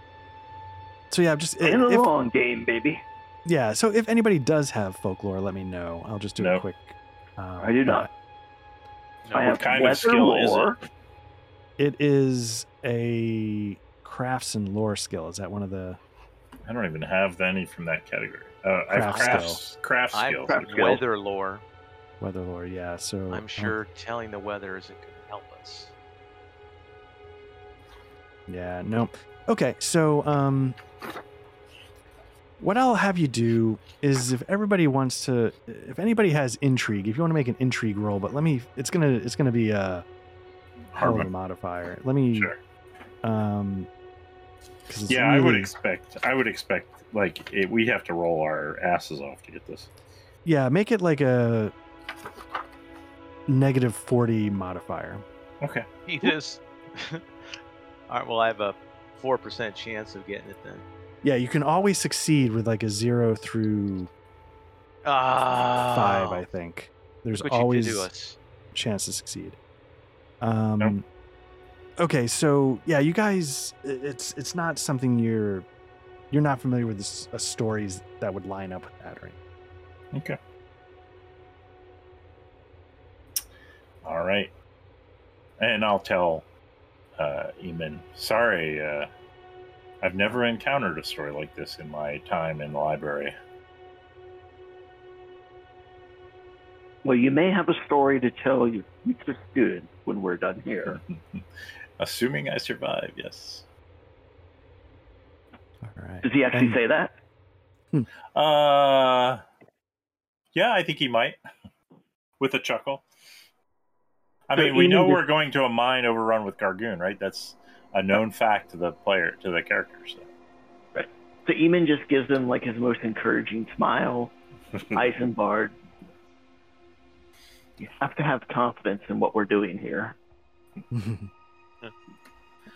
So yeah, just In a long game, baby. Yeah. So if anybody does have folklore, let me know. I'll just do a quick. Um, I do not. No, I what have kind of weather skill is it? lore. It is a crafts and lore skill. Is that one of the? I don't even have any from that category. Uh, I have Craft crafts, craft I skills. Craft have skill. weather lore. Weather lore, yeah. So I'm uh, sure telling the weather isn't going to help us. Yeah, no. Okay, so um what I'll have you do is if everybody wants to if anybody has intrigue, if you want to make an intrigue roll, but let me it's gonna it's gonna be a hell of a modifier. Let me Sure. um 'cause it's Yeah, I would expect. I would expect like it, we have to roll our asses off to get this. Yeah, make it like a negative 40 modifier. Okay. He just. All right. Well, I have a four percent chance of getting it then. Yeah, you can always succeed with like a 0 through Ah, 5, I think. There's what always did to us. chance to succeed. Um, Nope. Okay, so yeah, you guys, it's it's not something you're you're not familiar with this, uh, stories that would line up with that, right? Okay. All right. And I'll tell uh, Eamon, sorry, uh, I've never encountered a story like this in my time in the library. Well, you may have a story to tell your future students when we're done here. Assuming I survive, yes. All right. Does he actually And- say that? Uh, yeah, I think he might, with a chuckle. I So mean, we know just- we're going to a mine overrun with Gargun, right? That's a known fact to the player, to the characters. So Eamon just gives him like his most encouraging smile. Eisenbart, you have to have confidence in what we're doing here.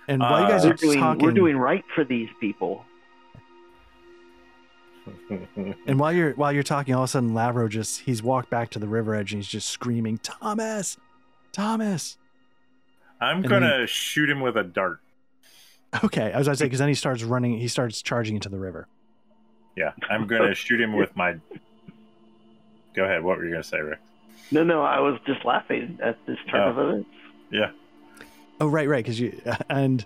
and while you guys Uh, are We're doing, talking, we're doing right for these people. and while you're while you're talking, all of a sudden Lavro just he's walked back to the river edge and he's just screaming, "Thomas, Thomas!" I'm And gonna shoot him with a dart. Okay, I was going to say because then he starts running. He starts charging into the river. Yeah, I'm gonna shoot him with my. Go ahead. What were you gonna say, Rick? No, no, I was just laughing at this turn Oh. of events. Yeah. Oh, right, right. Because you and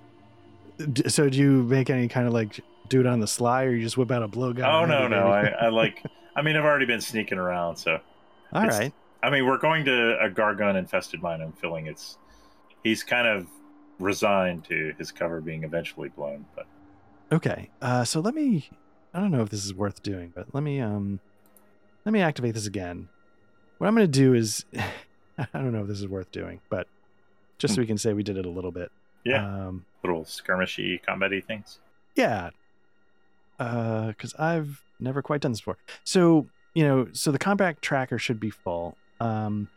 so do you make any kind of like do it on the sly, or you just whip out a blowgun? Oh no, no. I. I like. I mean, I've already been sneaking around, so All it's- right. I mean, we're going to a Gargun infested mine. I'm feeling it's. He's kind of resigned to his cover being eventually blown, but Okay. Uh, so let me. I don't know if this is worth doing, but let me um, let me activate this again. What I'm going to do is, I don't know if this is worth doing, but just so we can say we did it a little bit. yeah, Um, little skirmishy, combaty things. Yeah. Because I've never quite done this before. So, you know, so the combat tracker should be full. Um,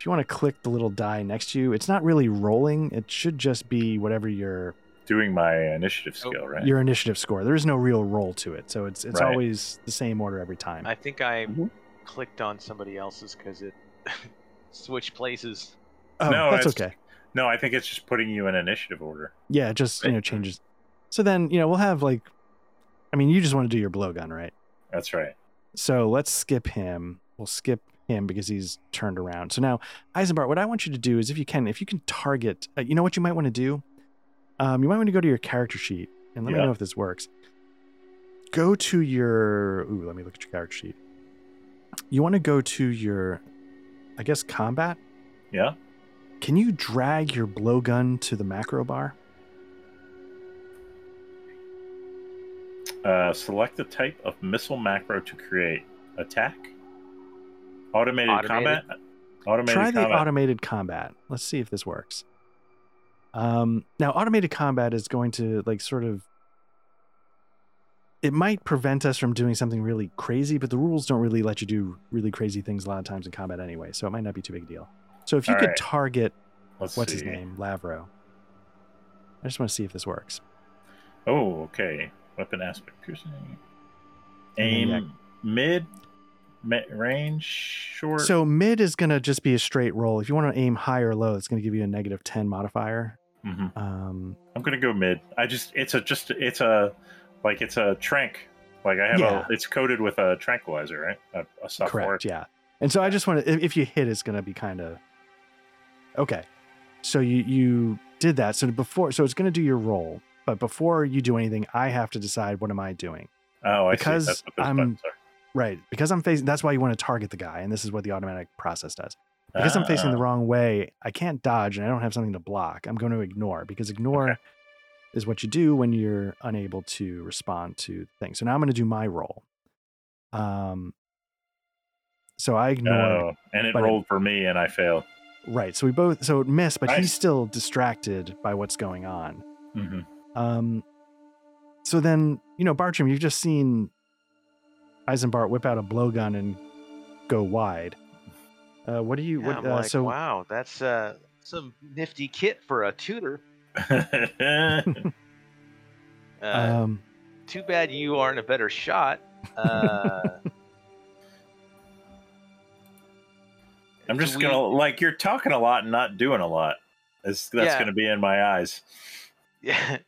if you want to click the little die next to you, it's not really rolling. It should just be whatever your Doing my initiative Oh, skill, right? your initiative score. There is no real roll to it, so it's it's Right. always the same order every time. I think I Mhm. clicked on somebody else's because it switched places. oh, No, that's it's- okay. No, I think it's just putting you in initiative order. Yeah, it just you know changes. So then you know we'll have like, I mean, you just want to do your blowgun, right? That's right. So let's skip him. We'll skip him because he's turned around. So now, Eisenbart, what I want you to do is if you can, if you can target, uh, you know what you might want to do? Um, you might want to go to your character sheet and let me know if this works. Go to your, ooh, let me look at your character sheet. You want to go to your, I guess, combat. Yeah. Can you drag your blowgun to the macro bar? Uh, select the type of missile macro to create. Attack. Automated, Automated? combat. Automated Try the automated combat. Let's see if this works. Um, now, automated combat is going to like sort of. It might prevent us from doing something really crazy, but the rules don't really let you do really crazy things a lot of times in combat anyway, so it might not be too big a deal. So if you All could right. target Let's what's his name, Lavro. I just want to see if this works. Oh, okay. Weapon aspect piercing. Aim mid, mi- range, short. So mid is going to just be a straight roll. If you want to aim high or low, it's going to give you a negative ten modifier. Mhm. Um, I'm gonna go mid. I just it's a just it's a like it's a trank. Like I have Yeah. a it's coated with a tranquilizer, right? A, a soft Correct. word. Yeah. And so I just want to, if, if you hit, it's going to be kind of okay. So you you did that. So before, so it's going to do your roll, but before you do anything, I have to decide what am I doing. Oh, I Because see. That's what those I'm- buttons are. Right. Because I'm facing. That's why you want to target the guy, and this is what the automatic process does. Because I'm facing the Ah, wrong way, I can't dodge, and I don't have something to block. I'm going to ignore because ignore Okay. is what you do when you're unable to respond to things. So now I'm going to do my roll. Um. So I ignore. Oh, and it but it- rolled for me, and I failed. Right. So we both so it missed, but he's still distracted by what's going on. hmm Um so then, you know, Bartram, you've just seen Eisenbart whip out a blowgun and go wide. Uh what do you Yeah, what I'm uh, like, so wow, that's uh, some nifty kit for a tutor. Uh, um too bad you aren't a better shot. Uh, I'm just we- gonna like you're talking a lot and not doing a lot. That's that's Yeah. gonna be in my eyes. Yeah,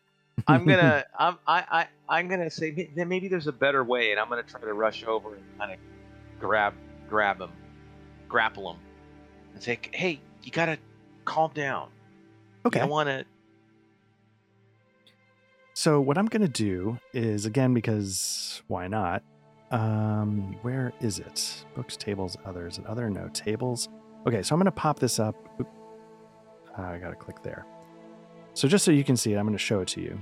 I'm gonna. I'm. I. I. I'm gonna say then maybe there's a better way, and I'm gonna try to rush over and kind of grab, grab him, grapple him, and say, "Hey, you gotta calm down. Okay. I want to." So what I'm gonna do is again because why not? Um, where is it? Books, tables, others, and other no tables. Okay, so I'm gonna pop this up. Uh, I gotta click there. So just so you can see it, I'm gonna show it to you.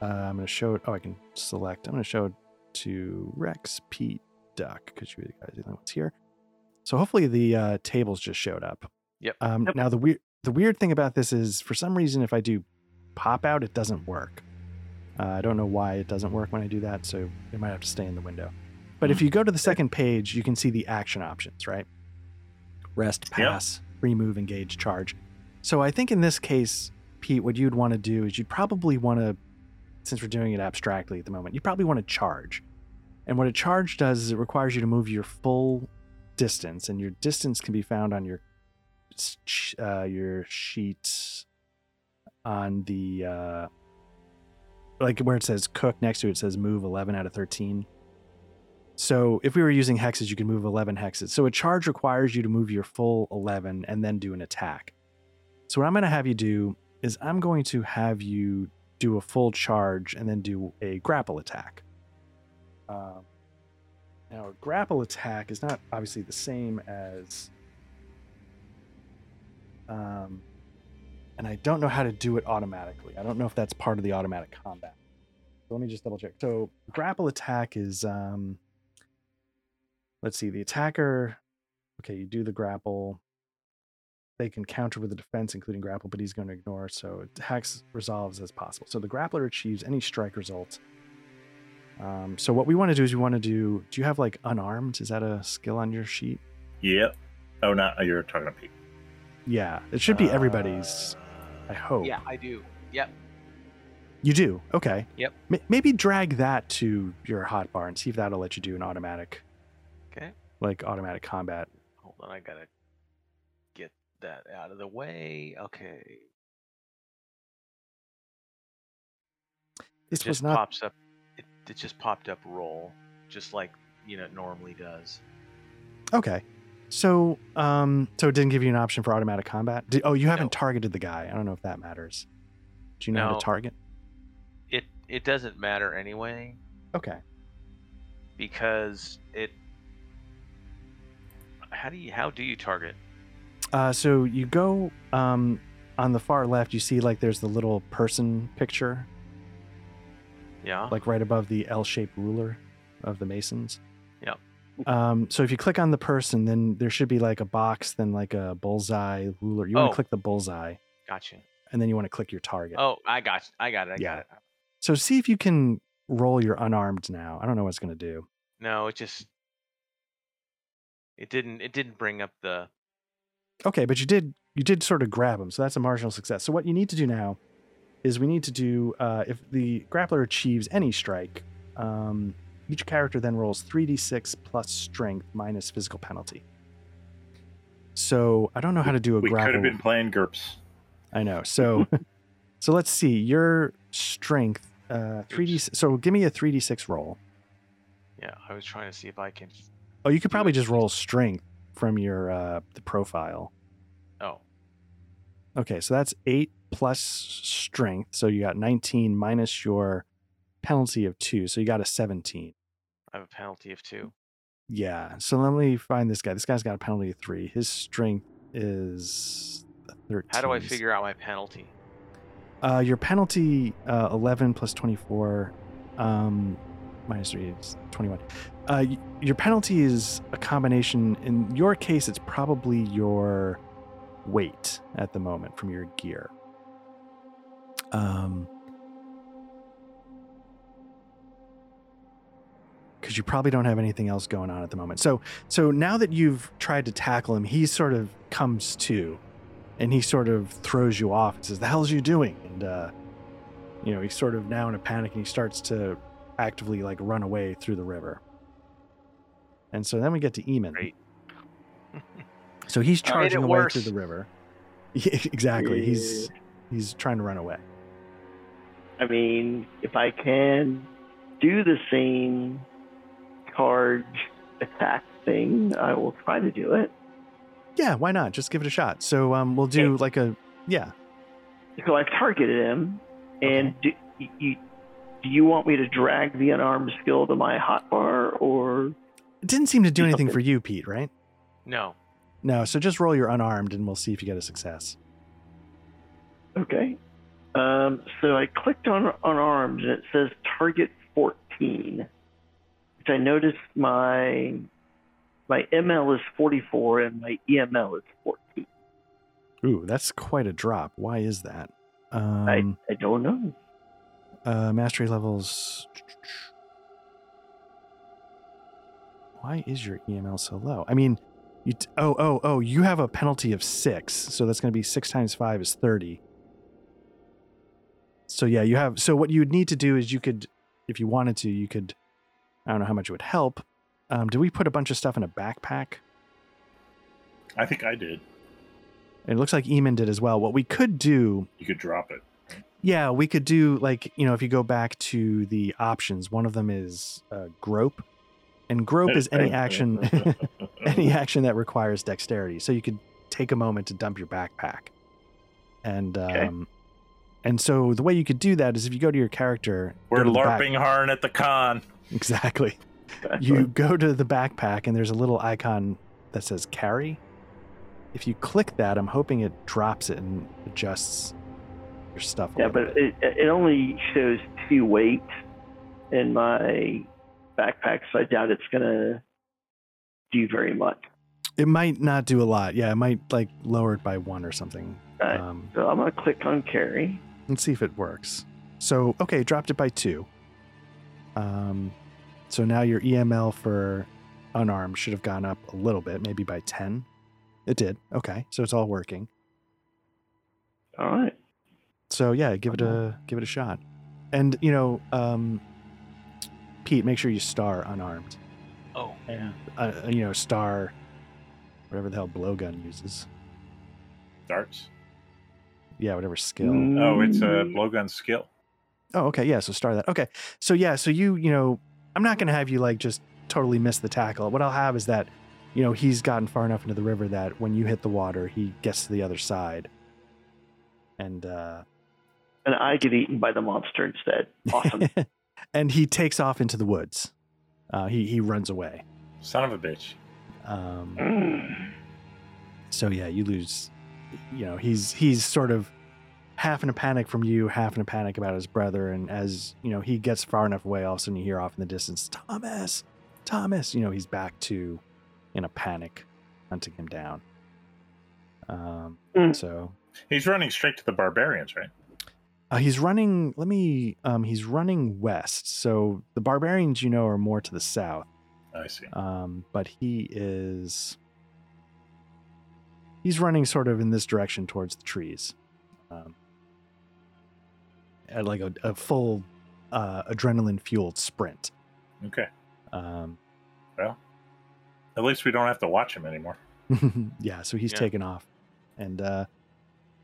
Uh, I'm gonna show it. Oh, I can select. I'm gonna show it to Rex, Pete, Duck, because you guys are the only ones here. So hopefully the uh, tables just showed up. Yep. Um, Yep. Now the weird the weird thing about this is for some reason if I do pop out, it doesn't work. Uh, I don't know why it doesn't work when I do that, so it might have to stay in the window. But if you go to the second page, you can see the action options, right? Rest, pass, remove, engage, charge. So I think in this case, Pete, what you'd want to do is you'd probably want to, since we're doing it abstractly at the moment, you probably want to charge. And what a charge does is it requires you to move your full distance, and your distance can be found on your uh, your sheet on the uh, like where it says cook next to it says move 11 out of 13. So if we were using hexes, you could move 11 hexes. So a charge requires you to move your full 11 and then do an attack. So what I'm going to have you do is I'm going to have you do a full charge and then do a grapple attack. Um, now, a grapple attack is not obviously the same as. Um, and I don't know how to do it automatically. I don't know if that's part of the automatic combat. So let me just double check. So grapple attack is um let's see, the attacker okay, you do the grapple. They can counter with a defense, including grapple, but he's going to ignore. So attacks resolves as possible. So the grappler achieves any strike result. Um, so what we want to do is we want to do. Do you have like unarmed? Is that a skill on your sheet? Yep. Oh, not oh, you're talking to Pete. Yeah, it should be everybody's. I hope. Yeah, I do. Yep. You do? Okay. Yep. M- maybe drag that to your hotbar and see if that'll let you do an automatic, Okay. like automatic combat. Hold on, I gotta get that out of the way. Okay. This It was just not. pops up. It, it just popped up roll, just like you know it normally does. Okay. So, um, so it didn't give you an option for automatic combat. Did, oh, you haven't No. targeted the guy. I don't know if that matters. Do you know how to target? It it doesn't matter anyway Okay. because it. How do you how do you target? Uh, so you go um, on the far left. You see like there's the little person picture, Yeah. like right above the L-shaped ruler of the Masons. Yep. Um, so if you click on the person, then there should be like a box, then like a bullseye ruler. You want to Oh. click the bullseye, Gotcha. and then you want to click your target. Oh, I got I got it. I Yeah. got it. So see if you can roll your unarmed now. I don't know what it's going to do. No, it just it didn't it didn't bring up the Okay, but you did you did sort of grab him, so that's a marginal success. So what you need to do now is we need to do uh, if the grappler achieves any strike, um, each character then rolls three d six plus strength minus physical penalty. So I don't know how to do a We could have been playing GURPS. I know. So so let's see your strength uh, three d. So give me a three d six roll. yeah. I was trying to see if I can. Oh, you could probably just roll strength from your uh, the profile. Oh, Okay, so that's eight plus strength. So you got 19 minus your penalty of two. So you got a 17. I have a penalty of two. Yeah. So let me find this guy. This guy's got a penalty of three. His strength is 13. How do I figure out my penalty? Uh, your penalty, uh, 11 plus 24, um, minus three is 21. Uh, your penalty is a combination. In your case, it's probably your weight at the moment from your gear. Um, because you probably don't have anything else going on at the moment. So, so now that you've tried to tackle him, he sort of comes to, and he sort of throws you off and says, "The hell is you doing?" And uh, you know, he's sort of now in a panic, and he starts to actively like run away through the river. And so then we get to Eamon. Great. So he's charging away worse. through the river. Yeah, exactly. He's he's trying to run away. I mean, if I can do the same charge attack thing, I will try to do it. Yeah, why not? Just give it a shot. So um, we'll do Okay. like a yeah. So I've targeted him, and do you, you do you want me to drag the unarmed skill to my hotbar, or It didn't seem to do Do anything for you, Pete. Right? No. No. So just roll your unarmed, and we'll see if you get a success. okay? Um, so I clicked on unarmed, and it says target 14, which I noticed my my ML is 44 and my EML is 14. Ooh, that's quite a drop. Why is that? Um, I I don't know. Uh, mastery levels. Why is your EML so low? I mean, you t- oh oh oh, you have a penalty of six, so that's going to be six times five is thirty. So yeah, you have. So what you would need to do is you could, if you wanted to, you could. I don't know how much it would help. Um, did we put a bunch of stuff in a backpack? I think I did. It looks like Eamon did as well. What we could do You could drop it. Yeah, we could do like you know if you go back to the options, one of them is uh, grope, and grope is any action, any action that requires dexterity. So you could take a moment to dump your backpack, and Okay. um, and so the way you could do that is if you go to your character, We're the back- larping hard at the con. exactly. Exactly. You go to the backpack and there's a little icon that says carry. If you click that, I'm hoping it drops it and adjusts your stuff. Yeah, but it, it only shows two weight in my backpack, so I doubt it's gonna do very much. it might not do a lot. Yeah, it might like lower it by one or something. Alright. Um, So I'm gonna click on carry. let's see if it works. So okay, dropped it by two. Um, so now your EML for unarmed should have gone up a little bit, maybe by ten. It did. Okay, so it's all working. All right. So yeah, give it a give it a shot. And you know, um, Pete, make sure you star unarmed. Oh, And uh, you know, star whatever the hell blowgun uses. Darts. Yeah, whatever skill. Oh, it's a blowgun skill. Oh, okay. Yeah. So star that. Okay. So yeah. So you, you know, I'm not going to have you like just totally miss the tackle. What I'll have is that, you know, he's gotten far enough into the river that when you hit the water, he gets to the other side. And, uh, And I get eaten by the monster instead. Awesome. and he takes off into the woods. Uh, he, he runs away. Son of a bitch. Um, Mm. so yeah, you lose, you know, he's, he's sort of half in a panic from you, half in a panic about his brother. And as, you know, he gets far enough away, all of a sudden you hear off in the distance, Thomas, Thomas, you know, he's back to in a panic, hunting him down. Um, Mm. so He's running straight to the barbarians, right? Uh, he's running, let me, um, he's running west. So the barbarians, you know, are more to the south. I see. um, but he is he's running sort of in this direction towards the trees um, at like a, a full uh, adrenaline fueled sprint Okay. um, well, At least we don't have to watch him anymore. yeah so he's Yeah. taken off and uh,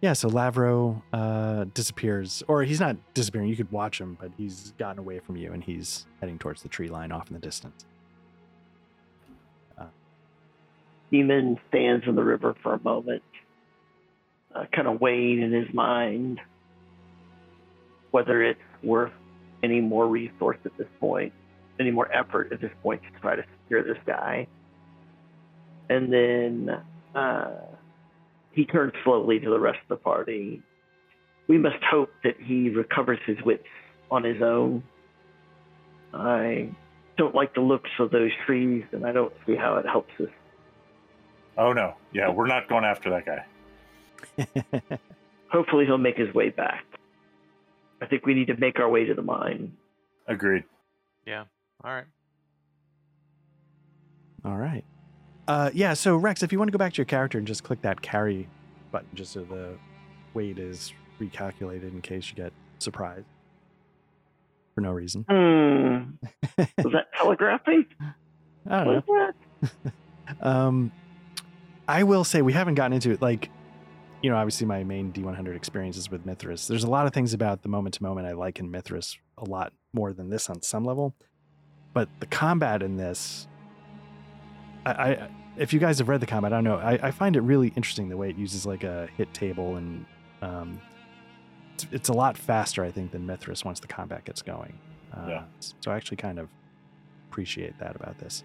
yeah so lavro uh, disappears or he's not disappearing you could watch him but he's gotten away from you and he's heading towards the tree line off in the distance Demon stands in the river for a moment, uh, kind of weighing in his mind whether it's worth any more resource at this point, any more effort at this point to try to secure this guy. And then uh, he turns slowly to the rest of the party. We must hope that he recovers his wits on his own. I don't like the looks of those trees, and I don't see how it helps us. Oh no. Yeah, we're not going after that guy. Hopefully, he'll make his way back. I think we need to make our way to the mine. Agreed. Yeah. All right. All right. Uh, yeah. So Rex, if you want to go back to your character and just click that carry button, just so the weight is recalculated in case you get surprised for no reason. Hmm. Was that telegraphy? I don't know. That? Um, I will say we haven't gotten into it. Like, you know, obviously my main D100 experiences with Mythras. There's a lot of things about the moment to moment I like in Mythras a lot more than this on some level. But the combat in this, I, I if you guys have read the combat, I don't know. I, I find it really interesting the way it uses like a hit table and um, it's, it's a lot faster, I think, than Mythras once the combat gets going. Uh, Yeah. So I actually kind of appreciate that about this.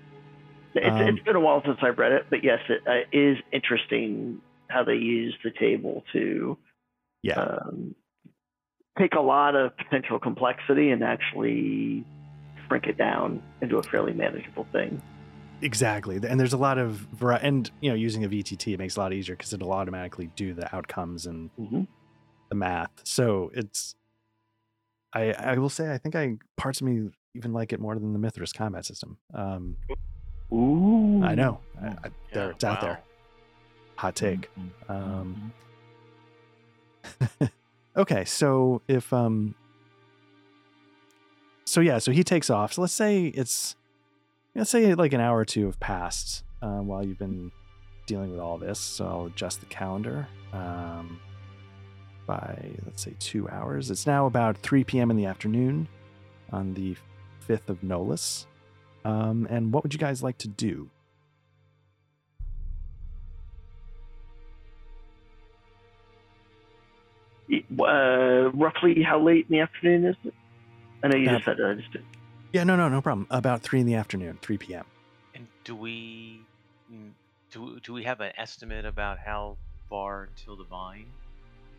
It's, Um, it's been a while since I've read it, but yes, it uh, is interesting how they use the table to Yeah. um, take a lot of potential complexity and actually shrink it down into a fairly manageable thing. Exactly. And there's a lot of variety. And, you know, using a VTT, it makes it a lot easier because it'll automatically do the outcomes and hmm the math. So it's, I, I will say, I think I, parts of me even like it more than the Mythras combat system. Um, Ooh. I know. I, I, there, Yeah, it's out there. Hot take. Mm-hmm. Um, okay. So if, um, so yeah, so he takes off. So let's say it's, let's say like an hour or two have passed uh, while you've been dealing with all this. So I'll adjust the calendar. Um, by, let's say, two hours. It's now about 3 p.m. in the afternoon on the 5th of Nolus. Um, and what would you guys like to do? Uh, roughly how late in the afternoon is it? I know you just said it. I just did. Yeah, no, no, no problem. About 3 in the afternoon, 3 p.m. And do we do do we have an estimate about how far until the vine,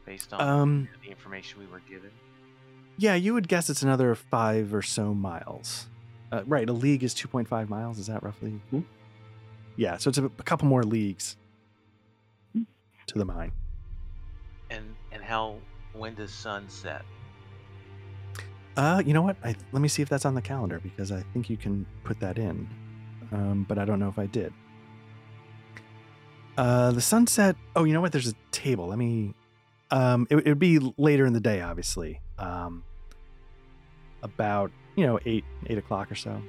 based on Um, the information we were given? yeah, you would guess it's another five or so miles. Uh, right, a league is 2.5 miles. Is that roughly? Hmm. Yeah, so it's a, a couple more leagues to the mine. And and how when does sun set? Uh, you know what? I, let me see if that's on the calendar because I think you can put that in, um, but I don't know if I did. Uh, the sunset. Oh, you know what? There's a table. Let me. Um, it, would be later in the day, obviously. Um, about you know eight eight o'clock or so.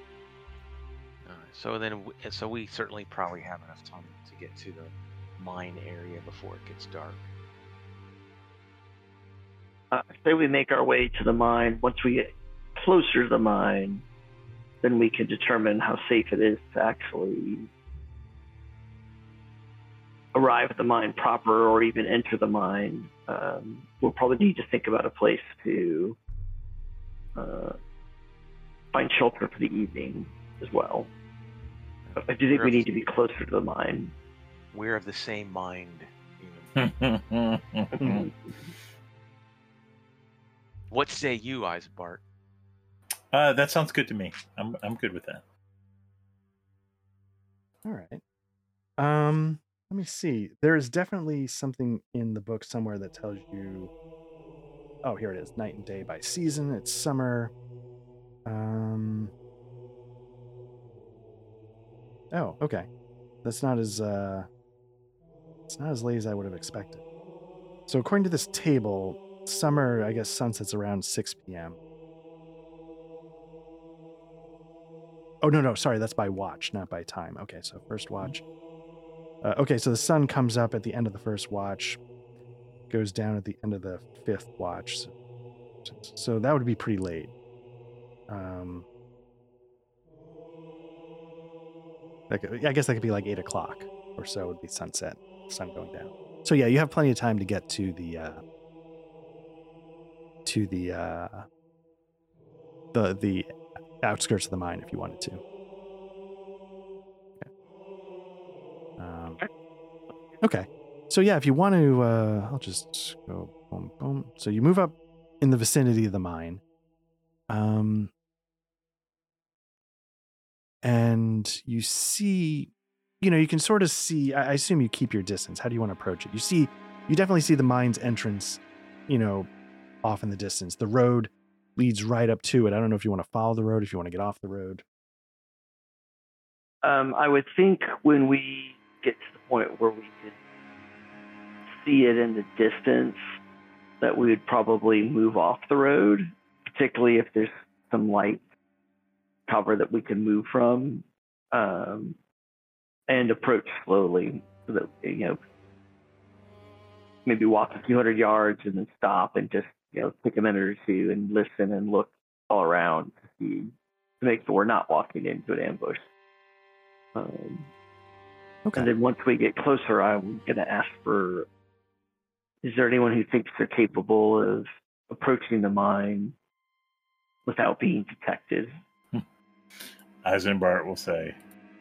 Uh, so then, so we certainly probably have enough time to get to the mine area before it gets dark. Uh, say we make our way to the mine. Once we get closer to the mine, then we can determine how safe it is to actually arrive at the mine proper or even enter the mine. Um, we'll probably need to think about a place to uh, find shelter for the evening as well. I do think we need to be closer to the mine. We're of the same mind. Even. What say you, Eisenbart? uh, that sounds good to me. I'm I'm good with that. All right. Um, let me see. There is definitely something in the book somewhere that tells you. Oh, here it is. Night and day by season. It's summer. Um. Oh, okay. That's not as uh. It's not as late as I would have expected. So according to this table, summer, I guess sunsets around 6 p.m. Oh no, no, sorry, that's by watch, not by time. Okay, so first watch. Uh, okay, so the sun comes up at the end of the first watch, goes down at the end of the fifth watch. So, so that would be pretty late. Um, that could, I guess that could be like eight o'clock or so would be sunset, sun going down. So yeah, you have plenty of time to get to the uh, to the uh, the the outskirts of the mine if you wanted to. Okay. Um, okay. So yeah, if you want to, uh, I'll just go boom, boom. So you move up in the vicinity of the mine, um, and you see, you know, you can sort of see. I I assume you keep your distance. How do you want to approach it? You see, you definitely see the mine's entrance, you know, off in the distance. The road leads right up to it. I don't know if you want to follow the road, if you want to get off the road. Um, I would think when we get to the point where we can see it in the distance, that we would probably move off the road, particularly if there's some light cover that we can move from, um, and approach slowly so that you know maybe walk a few hundred yards and then stop and just you know take a minute or two and listen and look all around to see to make sure we're not walking into an ambush. Um, Okay. and then once we get closer, I'm going to ask for is there anyone who thinks they're capable of approaching the mine without being detected? Eisenbart will say,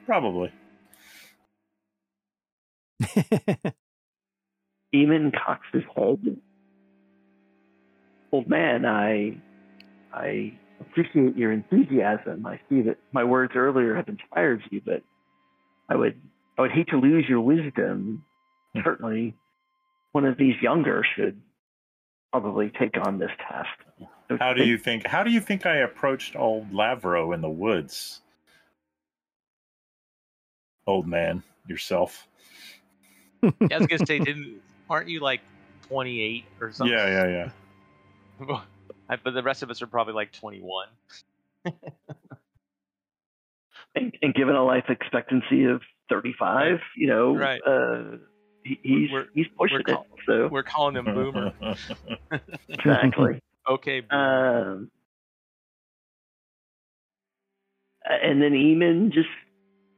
probably. Eamon cocks his head. Old man, I I appreciate your enthusiasm. I see that my words earlier have inspired you, but I would I would hate to lose your wisdom. Hmm. Certainly one of these younger should probably take on this task. Don't How do you think? How do you think I approached old Lavro in the woods? Old man, yourself. Yeah, I was gonna say, didn't aren't you like 28 or something? Yeah, yeah, yeah. I- but the rest of us are probably like 21. and, and given a life expectancy of 35, you know, Right. uh, he, he's We're- he's pushing we're it. So We're calling him Boomer. exactly. okay. Boomer. um, and then Eamon just,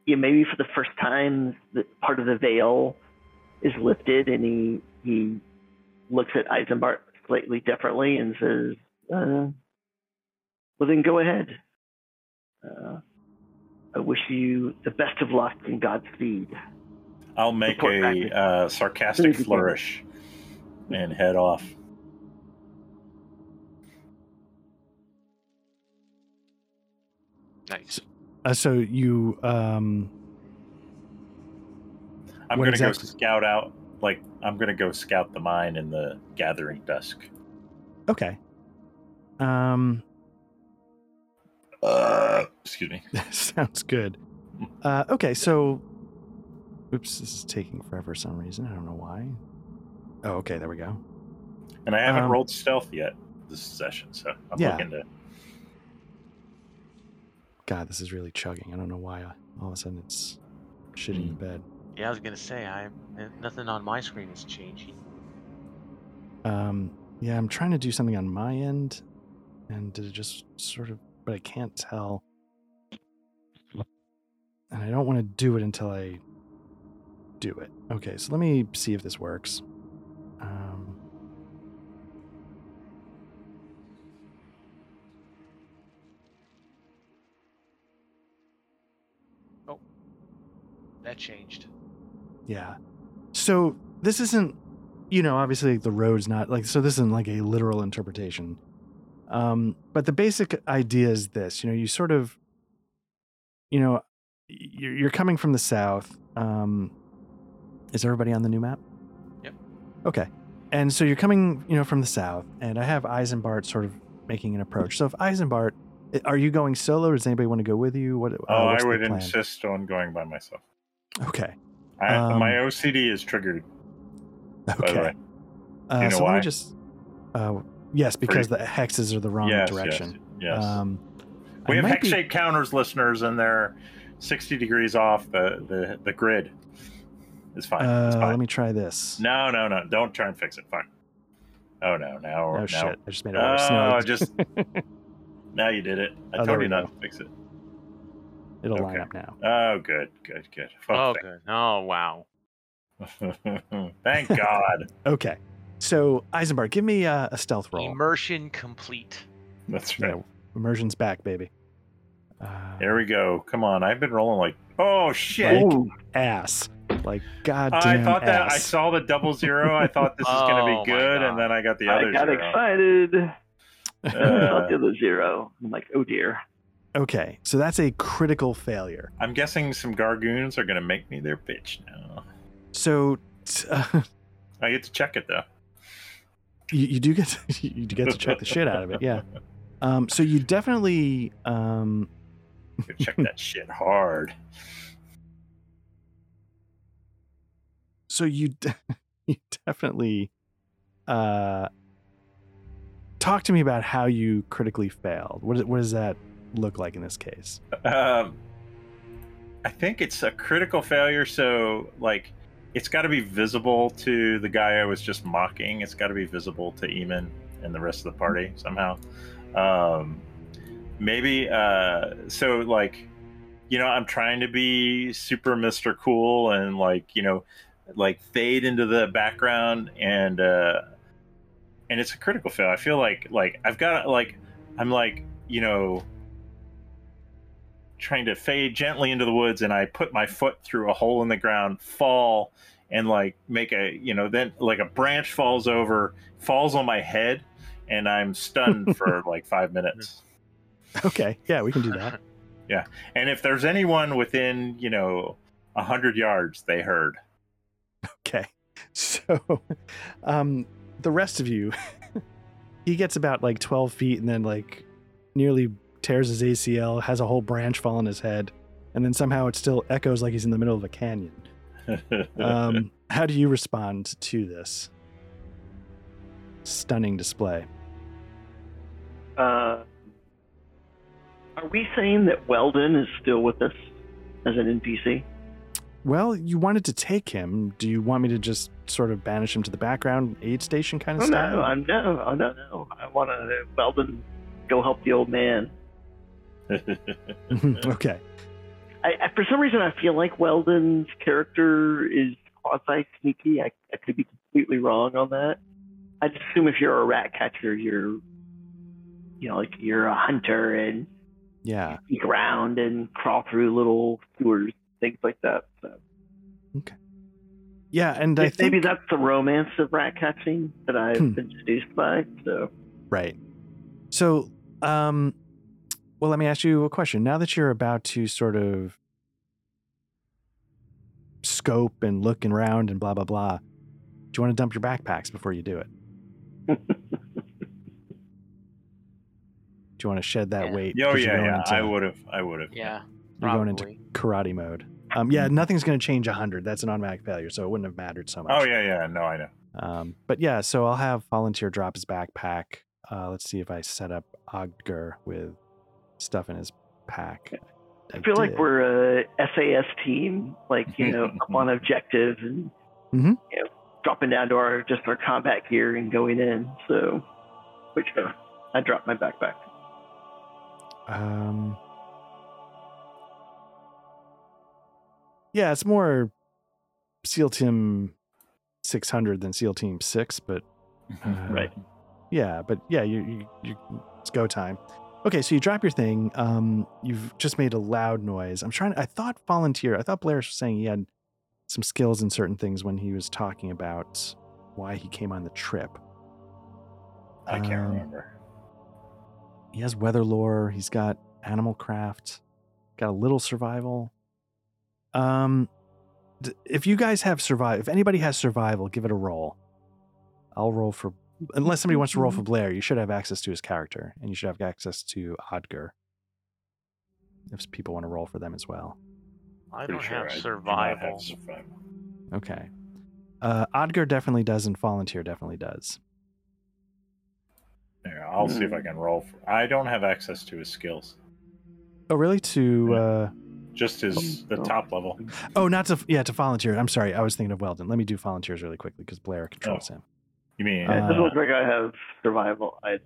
yeah, maybe for the first time, the part of the veil is lifted, and he he looks at Eisenbart slightly differently and says, uh, "Well, then go ahead. Uh, I wish you the best of luck and Godspeed." I'll make Report a uh, sarcastic flourish and head off. nice. Uh, so you um I'm gonna exactly- go scout out. Like I'm gonna go scout the mine in the gathering dusk. okay. Um Uh, excuse me. sounds good. Uh okay, so oops, this is taking forever for some reason. I don't know why. Oh, okay, there we go. And I haven't Um, rolled stealth yet this session, so I'm Yeah. looking to. God, this is really chugging. I don't know why uh, all of a sudden it's shitting the bed. Yeah, I was gonna say I nothing on my screen is changing. Um, yeah, I'm trying to do something on my end, and did it just sort of, but I can't tell. And I don't want to do it until I do it. Okay, so let me see if this works. Um, That changed. Yeah. So this isn't, you know, obviously the road's not like, so this isn't like a literal interpretation. Um, but the basic idea is this, you know, you sort of, you know, you're, you're coming from the south. Um, is everybody on the new map? Yep. Okay. And so you're coming, you know, from the south, and I have Eisenbart sort of making an approach. So if Eisenbart, are you going solo, or does anybody want to go with you? What? uh, Oh, I would plan? insist on going by myself. Okay. I, Um, my OCD is triggered. By the Okay. way. Uh, so let me just. Uh, yes, because the hexes are the wrong yes, direction. Yes. yes. Um, we I have hex be- shape counters, listeners, and they're 60 degrees off the, the, the grid. It's fine. it's Uh, fine. let me try this. No, no, no. Don't try and fix it. Fine. Oh, no. Now. Oh now. shit! I just made it worse. Oh, No, just. now you did it. I Oh, told you not go. to fix it. It'll line up now. Oh, good, good, good. Oh, Fuck good. Oh, wow. Thank God. Okay. So Eisenbart, give me uh, a stealth roll. Immersion complete. That's Yeah, right. immersion's back, baby. Uh, There we go. Come on. I've been rolling like, oh shit. Ass. Like- Ooh, ass. Like I goddamn thought that I saw the double zero. I thought this was going to Oh, be good, and then I got the other I got zero. excited. I Uh, thought the other zero. I'm like, oh dear. Okay, so that's a critical failure. I'm guessing some Garguns are going to make me their bitch now. So t- uh, I get to check it though. you, you do get to, you get to check the shit out of it. Yeah. Um, so you definitely um, check that shit hard. so you de- you definitely uh talk to me about how you critically failed what, is- what does that look like in this case Um, I think it's a critical failure. So, like, it's got to be visible to the guy I was just mocking. It's got to be visible to Eamon and the rest of the party somehow. Um, maybe. Uh, so, like, you know, I'm trying to be super Mr. Cool and, like, you know, like fade into the background and uh and it's a critical fail. I feel like like I've got like I'm like, you know, trying to fade gently into the woods and I put my foot through a hole in the ground, fall and like make a, you know, then like a branch falls over, falls on my head and I'm stunned for like 5 minutes. okay yeah we can do that yeah. And if there's anyone within, you know, a 100 yards, they heard. okay so um the rest of you he gets about like 12 feet and then like nearly tears his acl has a whole branch fall on his head and then somehow it still echoes like he's in the middle of a canyon um, how do you respond to this stunning display? Uh, are we saying that Weldon is still with us as an NPC? Well, you wanted to take him. Do you want me to just sort of banish him to the background, aid station kind of Oh style? no, I'm no, oh no, no. I want to Weldon go help the old man. okay. I, I, for some reason, I feel like Weldon's character is quasi sneaky. I, I could be completely wrong on that. I assume if you're a rat catcher, you're, you know, like you're a hunter and Yeah. sneak around and crawl through little sewers, things like that. So Yeah, and I think maybe that's the romance of rat catching that I've Hmm. been seduced by. So Right. So, um, well, let me ask you a question. Now that you're about to sort of scope and look around and blah blah blah, do you want to dump your backpacks before you do it? Do you want to shed that Yeah. weight? oh 'Cause you're yeah, yeah. into- I would have. I would have. Yeah. You're going into karate mode. Um, yeah, nothing's going to change hundred. That's an automatic failure, so it wouldn't have mattered so much. Oh yeah, yeah. No, I know. Um, but yeah, so I'll have volunteer drop his backpack. Uh, let's see if I set up Ogdger with stuff in his pack. I feel like we're a SAS team, like you know, up on objective and Mhm. you know, dropping down to our just our combat gear and going in. So, which uh, I dropped my backpack. Um, yeah, it's more SEAL Team 600 than SEAL Team 6, but uh, Right. Yeah, but yeah, you, you, you it's go time. Okay, so you drop your thing. Um, you've just made a loud noise. I'm trying. I thought volunteer. I thought Blair was saying he had some skills in certain things when he was talking about why he came on the trip. I can't Um, remember. He has weather lore. He's got animal craft. Got a little survival. Um, if you guys have survival, if anybody has survival, give it a roll. I'll roll for unless somebody wants to roll for Blair. You should have access to his character, and you should have access to Odger. If people want to roll for them as well. I don't sure have I do not survival. have survival. Okay. Uh, Odger definitely does, and Volunteer definitely does. Yeah, I'll see if I can roll. For, I don't have access to his skills. Oh, really? To uh, Just his the Oh. top level. oh, not to yeah to volunteer. I'm sorry, I was thinking of Weldon. Let me do volunteers really quickly because Blair controls him. You mean? Uh, it doesn't look like I have survival. I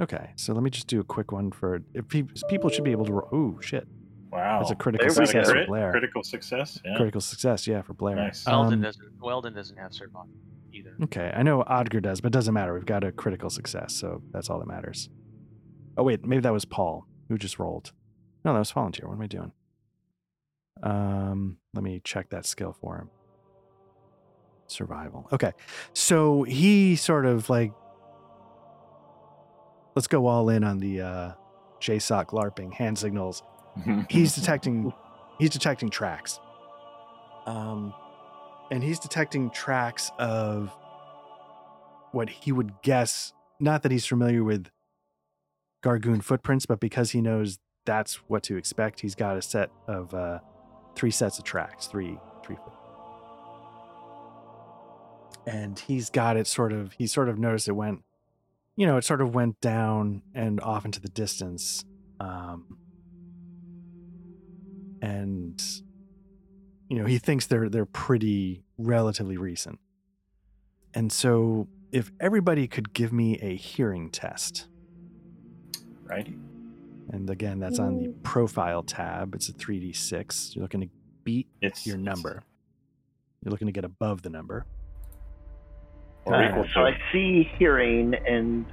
Okay, so let me just do a quick one for if pe- people should be able to. Roll. Ooh, shit! wow. That's a critical There we success go. for Blair. Critical success. Yeah. Critical success, yeah, for Blair. Nice. Weldon Um, doesn't. Weldon doesn't have survival either. Okay, I know Odger does, but it doesn't matter. We've got a critical success, so that's all that matters. Oh wait, maybe that was Paul who just rolled. No, that was volunteer. What am I doing? Um, let me check that skill for him. Survival. Okay, so he sort of like. Let's go all in on the uh, JSOC LARPing hand signals. He's detecting. He's detecting tracks. Um, and he's detecting tracks of what he would guess not that he's familiar with Gargun footprints but because he knows that's what to expect he's got a set of uh three sets of tracks three three foot and he's got it sort of he sort of noticed it went you know it sort of went down and off into the distance um and you know he thinks they're they're pretty relatively recent. And so if everybody could give me a hearing test Right. and again that's on the profile tab it's a 3d6 you're looking to beat It's your number. You're looking to get above the number Or Uh, equal so. I see hearing, and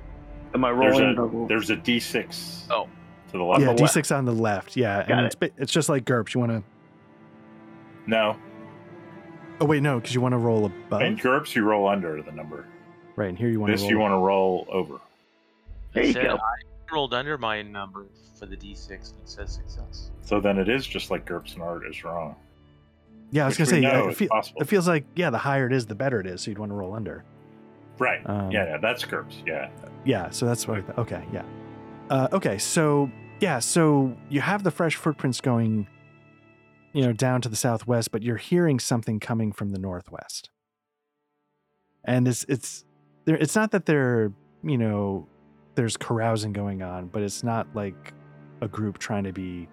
am I There's rolling a there's a D6. Oh. To the left. yeah d6 on the left yeah Got and it's it's just like GURPS you want to No. oh wait no because you want to roll above In GURPS, you roll under the number. right and here you want This to you want to roll over. There It you said go. I rolled under my number for the D6 and it says success. So then it is just like GURPS and art is wrong. yeah i was Which gonna say know I feel, it feels like yeah the higher it is the better it is so you'd want to roll under Right. Um, yeah, yeah, that's GURPS. Yeah. Yeah, so that's what. I th- okay, yeah. Uh, okay, so yeah, so you have the fresh footprints going, you know, down to the southwest, but you're hearing something coming from the northwest, and it's it's there. It's not that they're you know there's carousing going on, but it's not like a group trying to be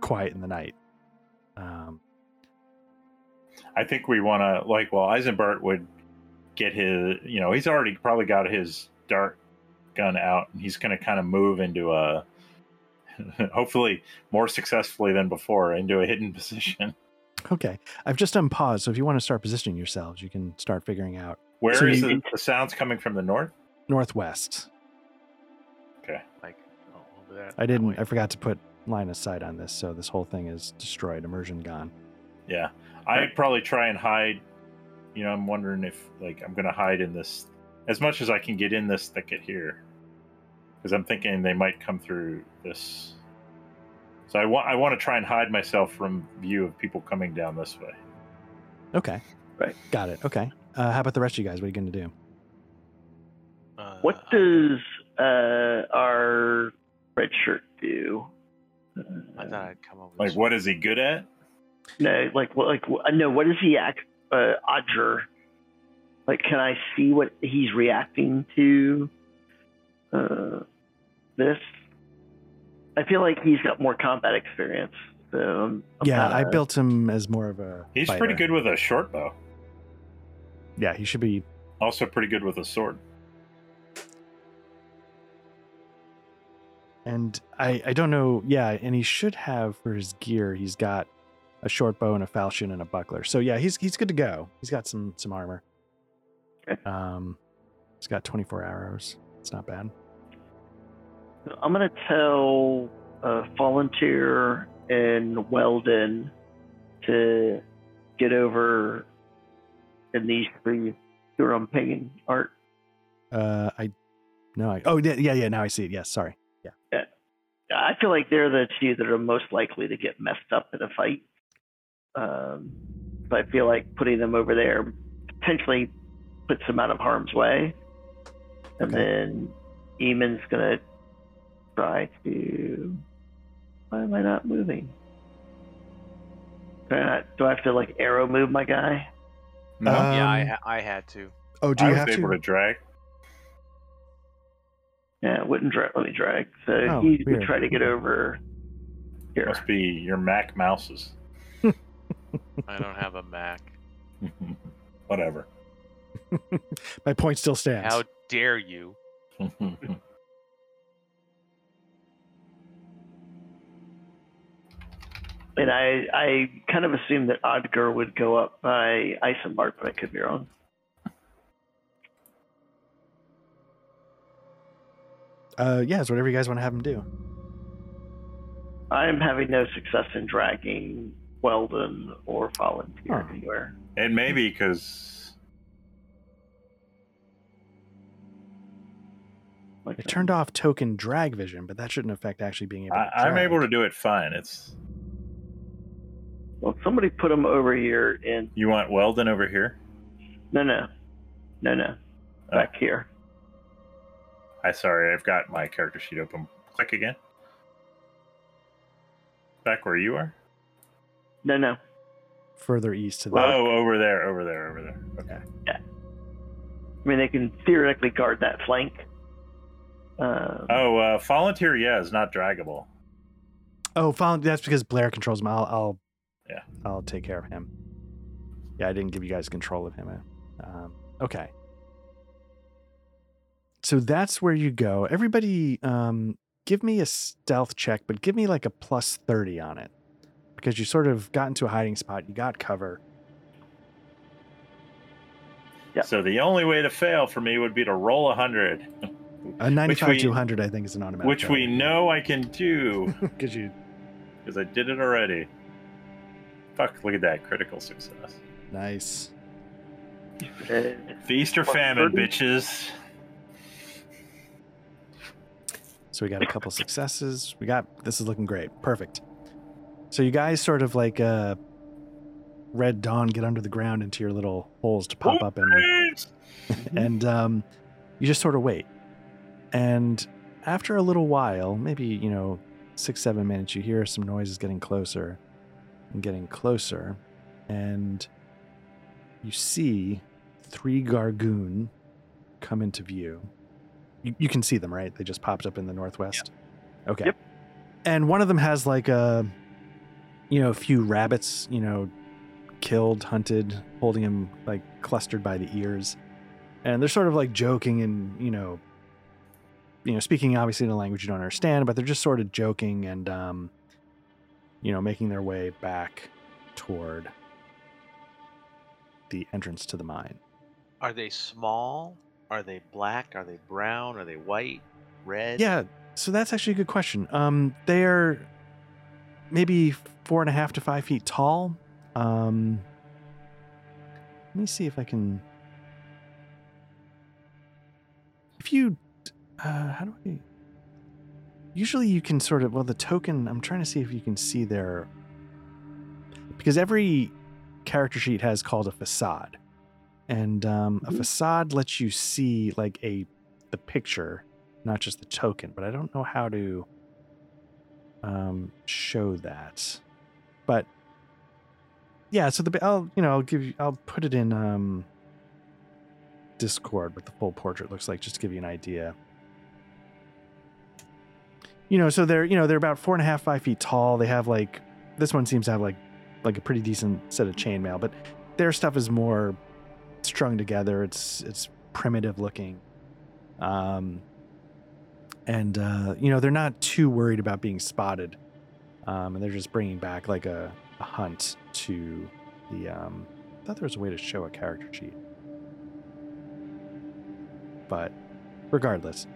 quiet in the night. Um, I think we want to like. Well, Eisenbart would get his. You know, he's already probably got his dart gun out, and he's going to kind of move into a. hopefully more successfully than before into a hidden position. Okay. I've just unpaused, so if you want to start positioning yourselves, you can start figuring out Where is So you- the, the sounds coming from? The north. northwest. Okay. Like oh, over that. I didn't. way. I forgot to put line of sight on this, so this whole thing is destroyed. Immersion gone. Yeah, I'd probably try and hide. You know, I'm wondering if like I'm gonna hide in this as much as I can get in this thicket here, because I'm thinking they might come through this. So I want I want to try and hide myself from view of people coming down this way. Okay. Right. Got it. Okay. Uh, how about the rest of you guys? What are you going to do? Uh, What does uh, our red shirt do? I thought I'd come over. Like, this what way. is he good at? no, like what? Like no, What is he act? Uh, Odger. Like, can I see what he's reacting to? Uh, this. I feel like he's got more combat experience. So I'm, I'm yeah, I kinda- built him as more of a. He's fighter. pretty good with a short bow. Yeah, he should be. Also, pretty good with a sword. And I, I don't know. Yeah, and he should have for his gear. He's got a short bow and a falchion and a buckler. So yeah, he's he's good to go. He's got some some armor. Okay. Um, he's got 24 arrows. It's not bad. I'm gonna tell uh, Volunteer and Weldon to get over in these three who are on pagan art. Uh, I no. I, oh yeah, yeah, yeah. Now I see it. Yes, sorry. Yeah. Yeah. I feel like they're the two that are most likely to get messed up in a fight. Um, so I feel like putting them over there potentially puts them out of harm's way. And Okay. then Eamon's gonna try to. Why am I not moving? Do I, not, do I have to like arrow move my guy? No, Uh, Yeah, I Um, ha- I had to. Oh, do I you was have able to? to drag. Yeah, it wouldn't drag. Let me drag. So Oh, he would try to get over here. Must be your Mac mouses. I don't have a Mac. Whatever. My point still stands. How dare you? And I, I kind of assumed that Odger would go up by Eisenbart, but I could be wrong. Uh, yeah, it's whatever you guys want to have him do. I'm having no success in dragging Weldon or Volunteer Huh. anywhere. and maybe because Like, It turned off token drag vision, but that shouldn't affect actually being able. to I'm able to do it fine. It's Well, somebody put him over here in. you want Weldon over here. No, no, no, no. Oh. Back here. I sorry, I've got my character sheet open. Click again. Back where you are. No, no. further east to the. Oh, over there, over there, over there. Okay. Yeah. I mean, they can theoretically guard that flank. Um, Oh, uh, volunteer, yeah, is not draggable. Oh, found, that's because Blair controls him. I'll, I'll, Yeah. I'll take care of him. Yeah, I didn't give you guys control of him. Um, okay. So that's where you go. Everybody, um, give me a stealth check, but give me like a plus thirty on it, because you sort of got into a hiding spot. You got cover. Yeah. So the only way to fail for me would be to roll a hundred, A ninety-five we- to hundred, I think, is an automatic. which we know I can do because you because I did it already. Fuck! Look at that critical success. nice. uh, Feast or famine, bitches. So we got a couple successes. We got this is looking great. Perfect. So you guys sort of like uh red dawn get under the ground into your little holes to pop up and and um you just sort of wait. And after a little while, maybe, you know, 6 7 minutes you hear some noises getting closer and getting closer and you see three Gargun come into view. You, you can see them, right? They just popped up in the northwest. Okay. Yep. And one of them has like a, you know, a few rabbits, you know, killed, hunted, holding him like clustered by the ears. And they're sort of like joking and, you know, you know, speaking obviously in a language you don't understand, but they're just sort of joking and um, you know, making their way back toward the entrance to the mine. Are they small? Are they black? Are they brown? Are they white? Red? Yeah, so that's actually a good question. Um, they're maybe four and a half to five feet tall. Um, let me see if I can. If you, uh, how do I? Usually you can sort of well the token. I'm trying to see if you can see there, because every character sheet has called a facade, and um, a Mhm. facade lets you see like a the picture, not just the token. But I don't know how to um, show that. But yeah, so the I'll you know I'll give you I'll put it in um, Discord what the full portrait looks like just to give you an idea. You know, so they're you know they're about four and a half five feet tall. They have like this one seems to have like like a pretty decent set of chainmail, but their stuff is more strung together. It's it's primitive looking. Um, and uh, you know they're not too worried about being spotted, um, and they're just bringing back like a, a hunt to the. Um, I thought there was a way to show a character sheet, but regardless,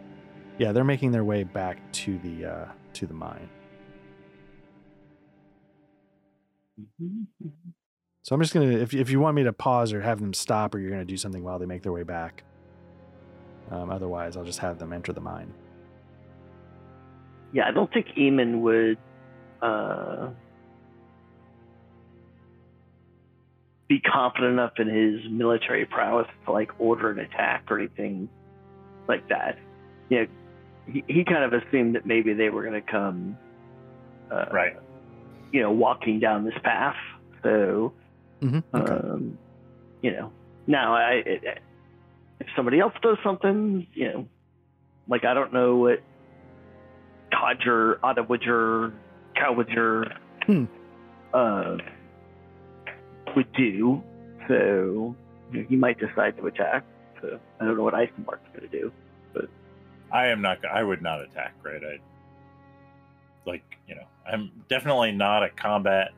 yeah, they're making their way back to the uh, to the mine. So I'm just gonna if if you want me to pause or have them stop, or you're gonna do something while they make their way back. Um, otherwise, I'll just have them enter the mine. Yeah, I don't think Eamon would uh, be confident enough in his military prowess to like order an attack or anything like that. You know, he, he kind of assumed that maybe they were going to come, uh, Right. You know, walking down this path. So, Mm-hmm. Okay. um, you know, now I it, if somebody else does something, you know, like I don't know what Codger, Ottawidger, Cowwidger Hmm. uh, would do. So you know, he might decide to attack. So I don't know what Eisenbart's going to do. But I am not. I would not attack. Right. I like you know. I'm definitely not a combat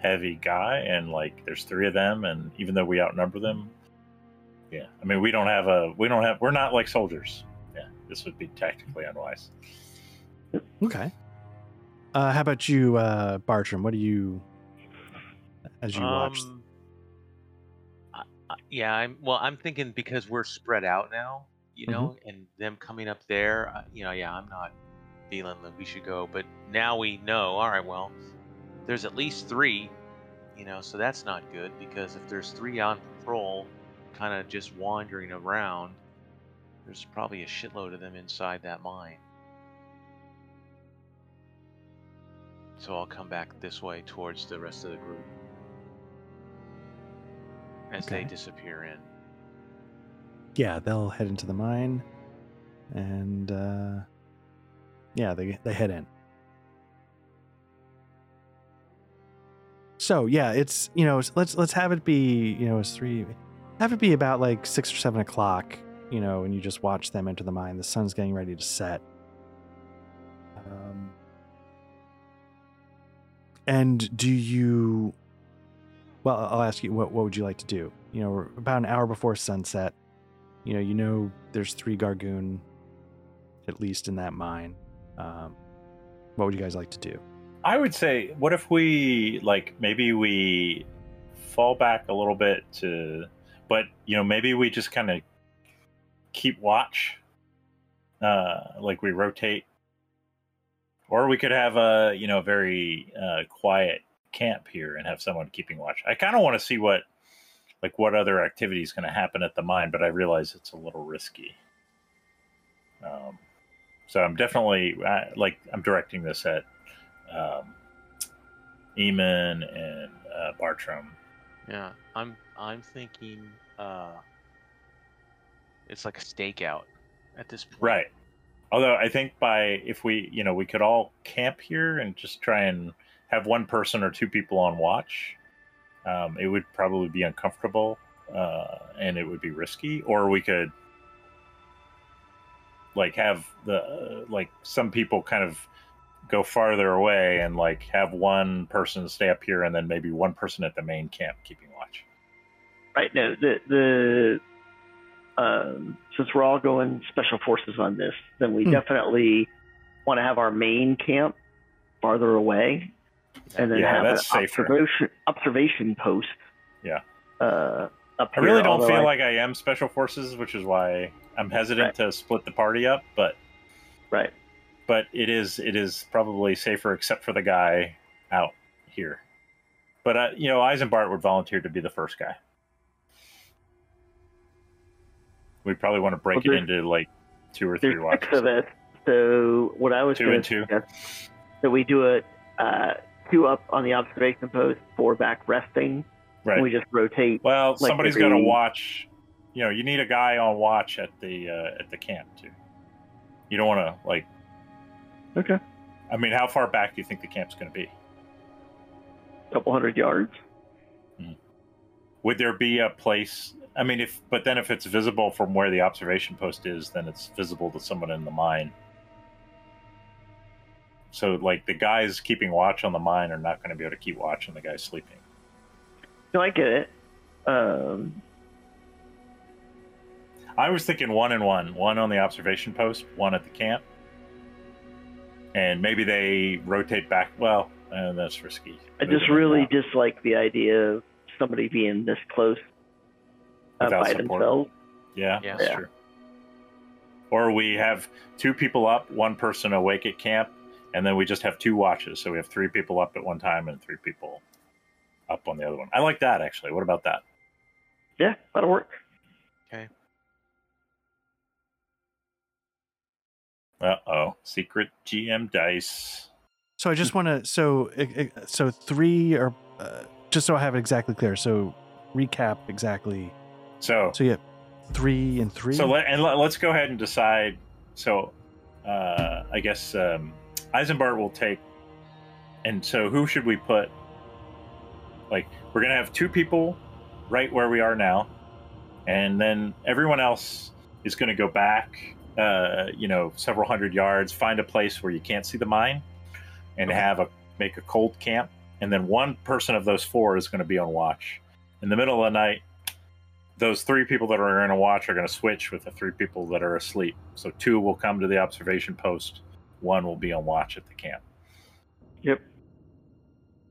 heavy guy, and like there's three of them, and even though we outnumber them, yeah. I mean, we don't have a. We don't have. We're not like soldiers. Yeah. This would be tactically unwise. Okay. Uh, how about you, uh, Bartram? What do you, as you watch? Um, I- I- yeah, I'm well. I'm thinking because we're spread out now, you Mm-hmm. know, and them coming up there, uh, you know, yeah, I'm not feeling that we should go. But now we know. All right, well, there's at least three, you know, so that's not good because if there's three on patrol, kind of just wandering around, there's probably a shitload of them inside that mine. So I'll come back this way towards the rest of the group as they disappear in. Yeah, they'll head into the mine, and uh, yeah, they they head in. So yeah, it's you know let's let's have it be you know it's three, have it be about like six or seven o'clock, you know, and you just watch them enter the mine. The sun's getting ready to set. And do you? Well, I'll ask you what what would you like to do? You know, about an hour before sunset. You know, you know, there's three Gargun, at least in that mine. Um, what would you guys like to do? I would say, what if we like maybe we fall back a little bit to, but you know maybe we just kind of keep watch, uh, like we rotate, or we could have a you know very uh, quiet camp here and have someone keeping watch. I kind of want to see what like what other activity is going to happen at the mine, but I realize it's a little risky. Um, so I'm definitely I, like I'm directing this at um, Eamon and uh, Bartram. Yeah, I'm I'm thinking uh it's like a stakeout at this point. Right. Although I think by if we you know we could all camp here and just try and have one person or two people on watch, um, it would probably be uncomfortable uh, and it would be risky. Or we could like have the like some people kind of go farther away and like have one person stay up here and then maybe one person at the main camp keeping watch. Right. No, the the um, since we're all going special forces on this, then we Hmm. definitely want to have our main camp farther away, and then Yeah, have that's an safer. observation observation post. Yeah. Uh, up I here, really don't feel I- like I am special forces, which is why I'm hesitant Right. to split the party up. But right. but it is it is probably safer, except for the guy out here. But uh, you know, Eisenbart would volunteer to be the first guy. We probably want to break Well, it into like two or three watches. of us. So what I was Two and two. suggest that we do it uh, two up on the observation post, four back resting. Right. And we just rotate. well, like somebody's got to watch. You know, you need a guy on watch at the uh, at the camp too. You don't want to like. Okay. I mean, how far back do you think the camp's going to be? A couple hundred yards. Would there be a place? I mean, if but then if it's visible from where the observation post is, then it's visible to someone in the mine. So, like the guys keeping watch on the mine are not going to be able to keep watch on the guys sleeping. No, I get it. Um, I was thinking one and one, one on the observation post, one at the camp, and maybe they rotate back. Well, uh, that's risky. I just really dislike the idea of somebody being this close uh, by support. themselves. Yeah, Yeah. that's Yeah. true. Or we have two people up, one person awake at camp, and then we just have two watches. So we have three people up at one time and three people up on the other one. I like that actually. What about that? Yeah, that'll work. Okay. Uh oh, secret GM dice. So I just want to so i- i- so three or uh, just so I have it exactly clear. So recap exactly. So So yeah, three and three. so let, and let, let's go ahead and decide. So uh, I guess um, Eisenbart will take. And so who should we put? Like we're gonna have two people right where we are now, and then everyone else is gonna go back. Uh, you know, several hundred yards, find a place where you can't see the mine, and Okay. have a make a cold camp. And then one person of those four is going to be on watch. In the middle of the night, those three people that are going to watch are going to switch with the three people that are asleep. So two will come to the observation post, one will be on watch at the camp. Yep.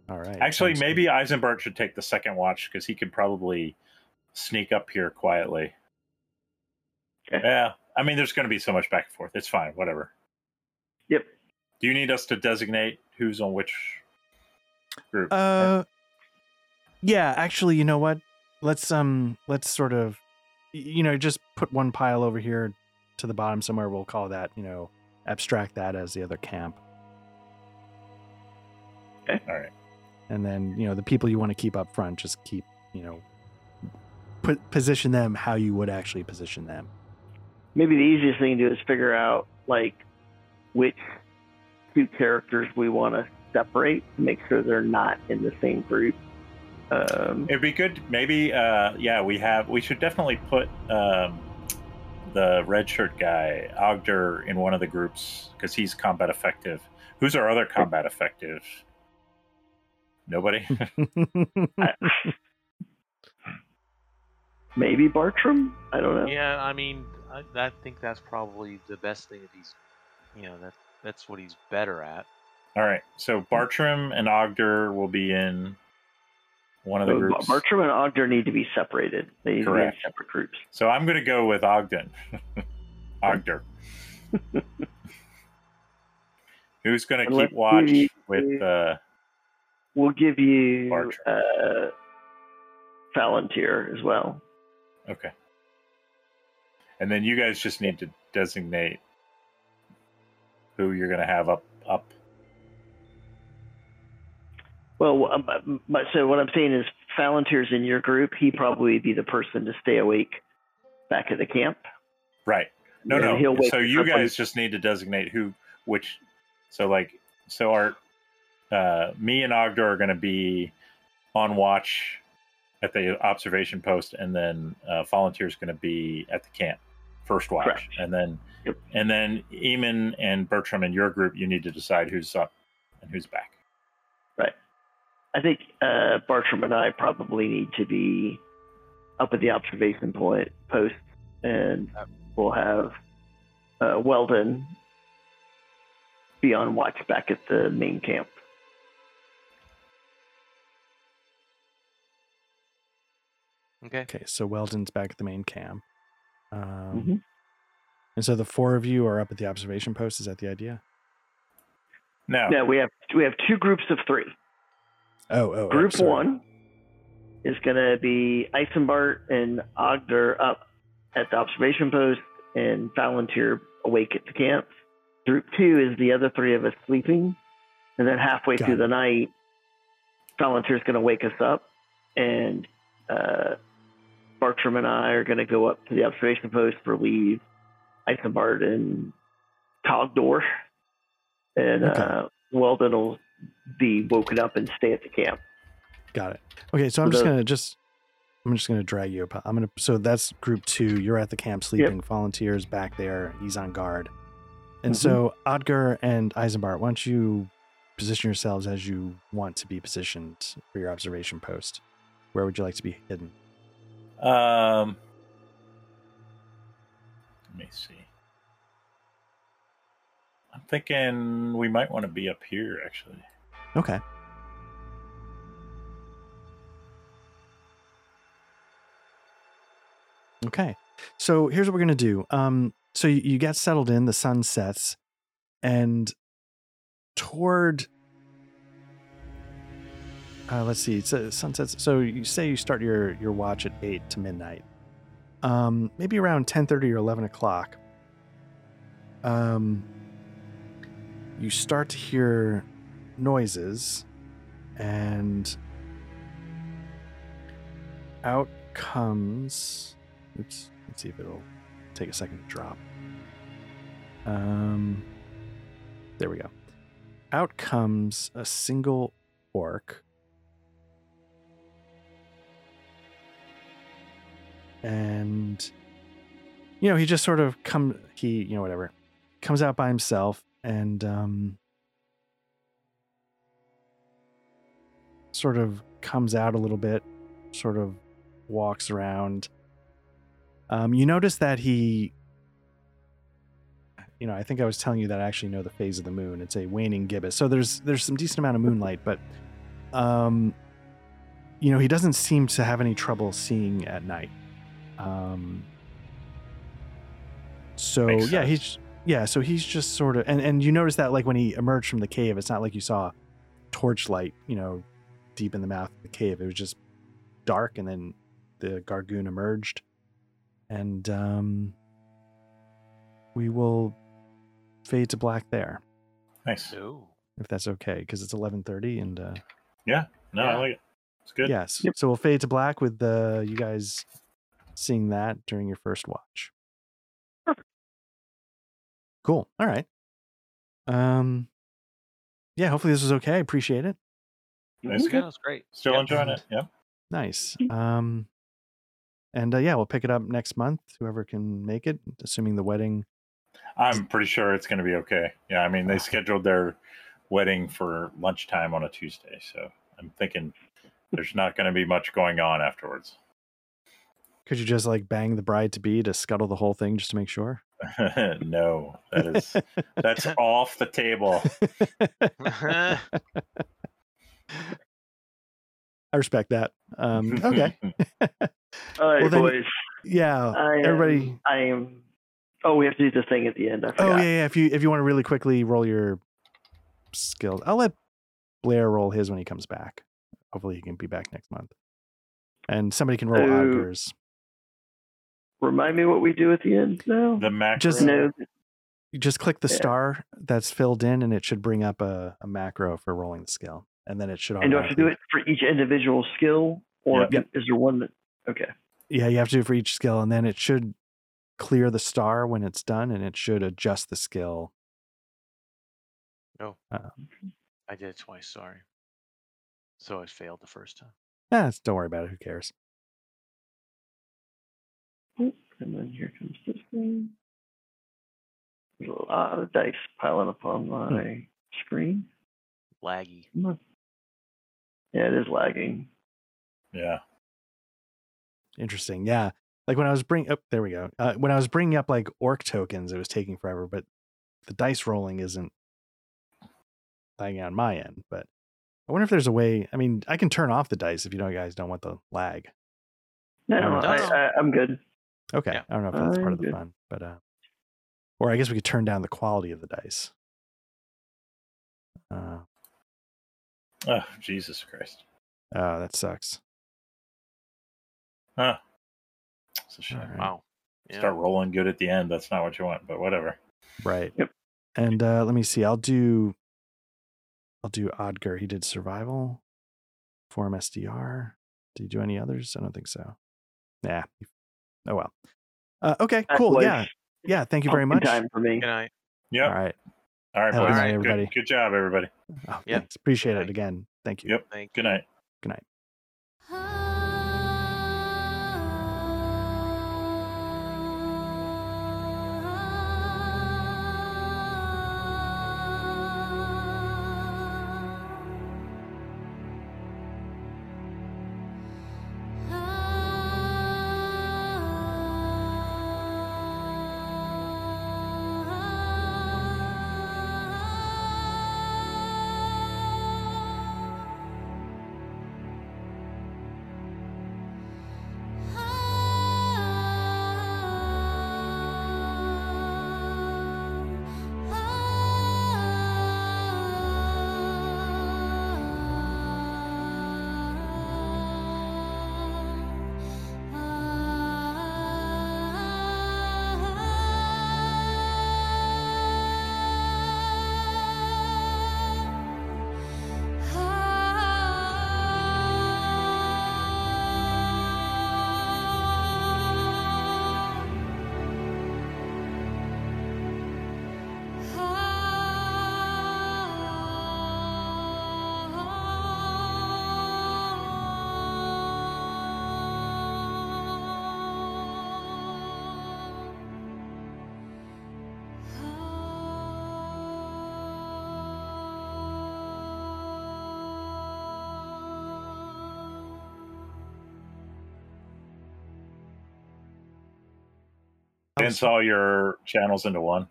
All right. Actually, sounds good. maybe Eisenbart should take the second watch because he could probably sneak up here quietly. Okay. Yeah, I mean, there's going to be so much back and forth. It's fine, whatever. Yep. Do you need us to designate who's on which group? Uh, yeah. Actually, you know what? Let's um, let's sort of, you know, just put one pile over here to the bottom somewhere. We'll call that, you know, abstract that as the other camp, Okay. All right. and then you know the people you want to keep up front, just keep, you know, put position them how you would actually position them. Maybe the easiest thing to do is figure out like which two characters we want to separate to make sure they're not in the same group. Um, It'd be good. Maybe, uh, yeah, we have. We should definitely put um, the red shirt guy, Ogder, in one of the groups because he's combat effective. Who's our other combat effective? Nobody. maybe Bartram. I don't know. Yeah, I mean, I, I think that's probably the best thing if he's, you know, that that's what he's better at. All right. So Bartram and Ogder will be in one of the So groups. Bartram and Ogder need to be separated. They need to be in Correct. separate groups. So I'm going to go with Ogden. Ogder. Who's going to keep watch with? Uh, We'll give you Bartram. uh, Palantir as well. okay. And then you guys just need to designate who you're going to have up up. Well, um, um, but so what I'm saying is, Palantir's in your group. He probably be the person to stay awake back at the camp. Right. No, And no. So you guys just need to designate who, which. So like, so our, uh, me and Ogder are going to be on watch at the observation post, and then uh, volunteer going to be at the camp first watch, Correct. and then Yep. and then Eamon and Bertram and your group, you need to decide who's up and who's back. I think uh, Bartram and I probably need to be up at the observation point post, and we'll have uh, Weldon be on watch back at the main camp. Okay. Okay, so Weldon's back at the main camp. Um, Mhm. And so the four of you are up at the observation post. Is that the idea? No. Now we have we have two groups of three. Oh, oh, oh, Group sorry. one is going to be Eisenbart and Odger up at the observation post and Palantir awake at the camp. Group two is the other three of us sleeping. And then halfway Got through it. the night, Palantir's going to wake us up. And uh, Bartram and I are going to go up to the observation post, relieve Eisenbart and Odger. And Okay. uh, Weldon will be woken up and stay at the camp. Got it. Okay, so I'm So just the- gonna just I'm just gonna drag you up. I'm gonna so that's group two. You're at the camp sleeping. Volunteers back there. He's on guard. And Mhm. so Odger and Eisenbart, why don't you position yourselves as you want to be positioned for your observation post? Where would you like to be hidden? um, let me see. Thinking we might want to be up here, actually. Okay. Okay. So here's what we're gonna do. Um, so you, you get settled in, the sun sets, and toward uh, let's see, it's uh, sunsets. So you say you start your your watch at eight to midnight. Um, maybe around ten thirty or eleven o'clock. Um, you start to hear noises and out comes oops let's see if it'll take a second to drop. Um there we go. Out comes a single orc. And you know he just sort of come he you know whatever comes out by himself and um sort of comes out a little bit, sort of walks around. Um, you notice that he, you know, I think I was telling you that I actually know the phase of the moon. It's a waning gibbous, so there's there's some decent amount of moonlight, but, um, you know, he doesn't seem to have any trouble seeing at night. Um, so yeah, he's yeah, so he's just sort of, and and you notice that like when he emerged from the cave, it's not like you saw torchlight, you know, deep in the mouth of the cave. It was just dark, and then the Gargun emerged, and um, we will fade to black there, Nice. No. if that's okay, because it's eleven thirty, and uh, yeah, No, I like it. It's good. yes, Yep. so we'll fade to black with uh, you guys seeing that during your first watch. Perfect. Cool. All right. Um, yeah. Hopefully this was okay. I appreciate it. That's Yeah, good. that's great. Still Yeah. enjoying it. Yeah. Nice. Um, and uh, yeah, we'll pick it up next month. Whoever can make it, assuming the wedding. I'm pretty sure it's going to be okay. Yeah, I mean, they scheduled their wedding for lunchtime on a Tuesday, so I'm thinking there's not going to be much going on afterwards. Could you just like bang the bride to be to scuttle the whole thing just to make sure? no, that is that's off the table. I respect that. Um, okay. All right, Well, then- boys. yeah. I am, everybody. I am. Oh, we have to do the thing at the end. I Oh yeah, yeah. If you if you want to really quickly roll your skills, I'll let Blair roll his when he comes back. Hopefully, he can be back next month. And somebody can roll So- Odger's. Remind me what we do at the end now. The macro. Just- no, You just click the Yeah. star that's filled in, and it should bring up a, a macro for rolling the skill, and then it should. and do I have to do it for each individual skill, or Yep. is there one that? Okay. Yeah, you have to do it for each skill, and then it should clear the star when it's done, and it should adjust the skill. No. Uh, I did it twice. Sorry. So I failed the first time. Eh, don't worry about it. Who cares? And then here comes this thing. There's a lot of dice piling up on my screen. Laggy. Yeah, it is lagging. Yeah. Interesting. Yeah. Like when I was bringing up, there we go. Uh, when I was bringing up like orc tokens, it was taking forever, but the dice rolling isn't lagging on my end. But I wonder if there's a way. I mean, I can turn off the dice if you know guys don't want the lag. No, Oh, I. I, I'm good. Okay. Yeah. I don't know if that's part I'm of the fun, but uh, or I guess we could turn down the quality of the dice. Uh, Oh, Jesus Christ. oh, that sucks. Huh. It's a shame. All right. Wow. Yeah. Start rolling good at the end. That's not what you want, but whatever. Right. Yep. And uh let me see. I'll do I'll do Odger. He did survival, form SDR. Did he do any others? I don't think so. Yeah. Oh well. Uh, okay, That cool. was Yeah. Yeah. Thank you very pumpkin much. Time for me. Good night. Yep. All right. All right, Have a boys. good night, Good- everybody. Good, job, everybody. Oh, Yeah. thanks. Appreciate it Thank- again. Thank you. Yep. Thank Good night. Good night. Condense all your channels into one.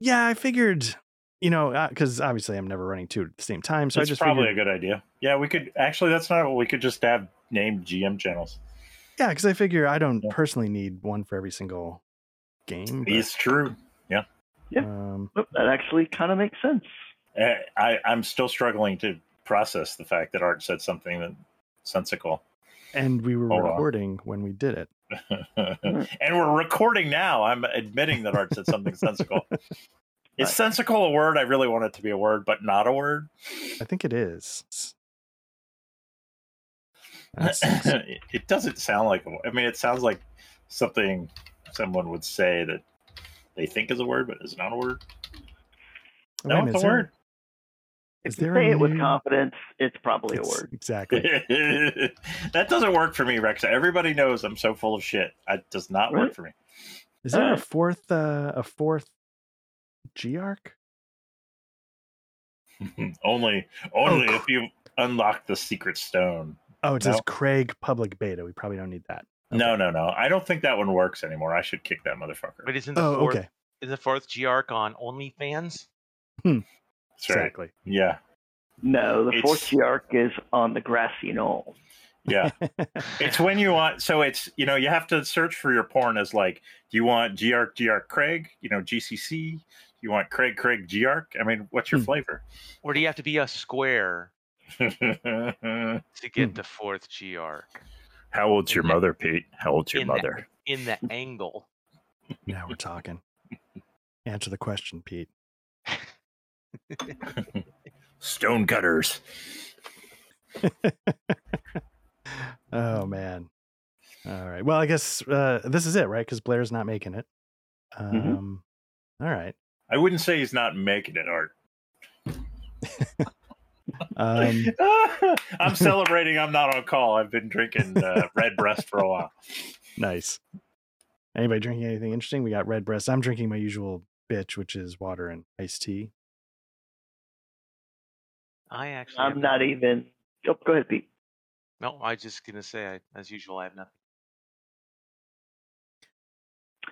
Yeah, I figured, you know, because obviously I'm never running two at the same time. So It's I just probably figured, a good idea. Yeah, we could actually. That's not what we could just have named GM channels. yeah, because I figure I don't Yeah. personally need one for every single game. but, It's true. Yeah. Yeah. Um, Oh, that actually kind of makes sense. Uh, I, I'm still struggling to process the fact that Art said something that sensical. And we were Hold on. recording when we did it. and we're recording now. I'm admitting that Art said something sensical. Is sensical a word? I really want it to be a word, but not a word. I think it is. It doesn't sound like. a- I mean, it sounds like something someone would say that they think is a word, but is not a word. No, it's a word. Is If you say a it with confidence, it's probably a word. Exactly. that doesn't work for me, Rex. Everybody knows I'm so full of shit. It does not Really? work for me. Is there a fourth uh a fourth G arc? only, only Oh, if you unlock the secret stone. Oh, it says Craig public beta. We probably don't need that. No, no, no. I don't think that one works anymore. I should kick that motherfucker. But isn't the Oh, fourth okay. is the fourth G arc on OnlyFans? That's right. Exactly. Yeah, No, the fourth It's- G arc is on the grassy knoll. yeah. it's when you want. So it's you know you have to search for your porn as like, do you want GARC GARC Craig? You know GCC. Do you want Craig Craig GARC? I mean, what's your Hmm. flavor? Or do you have to be a square to get the fourth G arc How old's your mother, Pete? How old's your In that- mother? in the angle? now we're talking. Answer the question, Pete. Stonecutters. oh man. All right. Well, I guess uh, this is it, right? Because Blair's not making it. Um, Mhm. All right. I wouldn't say he's not making it art. Um, I'm celebrating. I'm not on call. I've been drinking uh, Redbreast for a while. nice. Anybody drinking anything interesting? We got Redbreast. I'm drinking my usual bitch, which is water and iced tea. I actually. I'm not nothing. even. Oh, go ahead, Pete. No, I was just gonna say, I, as usual, I have nothing.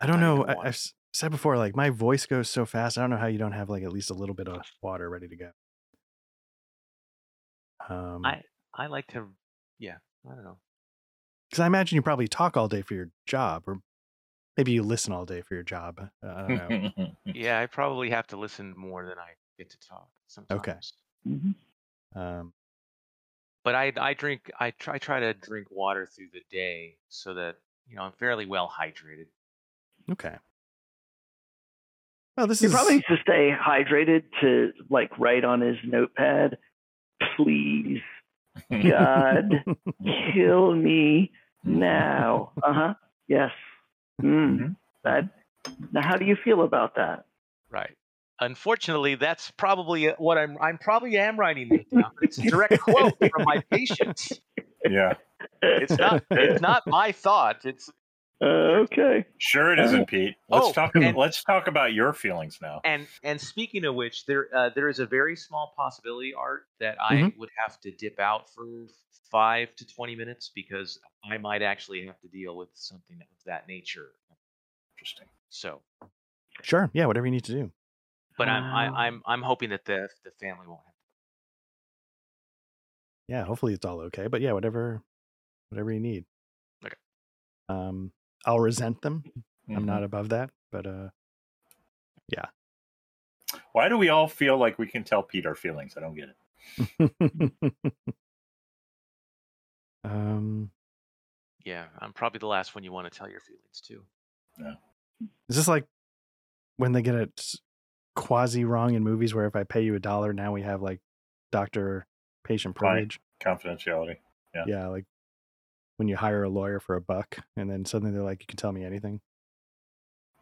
I don't Not know. I, I've said before, like my voice goes so fast. I don't know how you don't have like at least a little bit of water ready to go. Um, I I like to. Yeah, I don't know. because I imagine you probably talk all day for your job, or maybe you listen all day for your job. Uh, I don't know. Yeah, I probably have to listen more than I get to talk sometimes. Mhm. Um, But I I drink I try try to drink water through the day so that you know I'm fairly well hydrated. okay. Well, this He is probably needs to stay hydrated to like write on his notepad. Please, God, kill me now. Uh huh. Yes. Mm. Mhm. That. Now, how do you feel about that? Right. Unfortunately, that's probably uh, what I'm. I'm probably am writing it down. But it's a direct quote from my patient. yeah, It's not. It's not my thought. It's Uh, okay. sure it isn't, Pete. Let's Oh, talk. and- let's talk about your feelings now. and and speaking of which, there uh, there is a very small possibility, Art, that I Mhm. would have to dip out for five to twenty minutes because I might actually have to deal with something of that nature. Interesting. So, sure. Yeah, whatever you need to do. But I'm I, I'm I'm hoping that the the family won't have. Yeah, hopefully it's all okay. But yeah, whatever, whatever you need. Okay. Um, I'll resent them. I'm Mhm. not above that, but uh, yeah. Why do we all feel like we can tell Pete our feelings? I don't get it. um, Yeah, I'm probably the last one you want to tell your feelings to. Yeah. Is this like when they get it quasi wrong in movies where if I pay you a dollar, now we have like doctor patient Right. privilege? Confidentiality. Yeah. Yeah, like when you hire a lawyer for a buck and then suddenly they're like, you can tell me anything.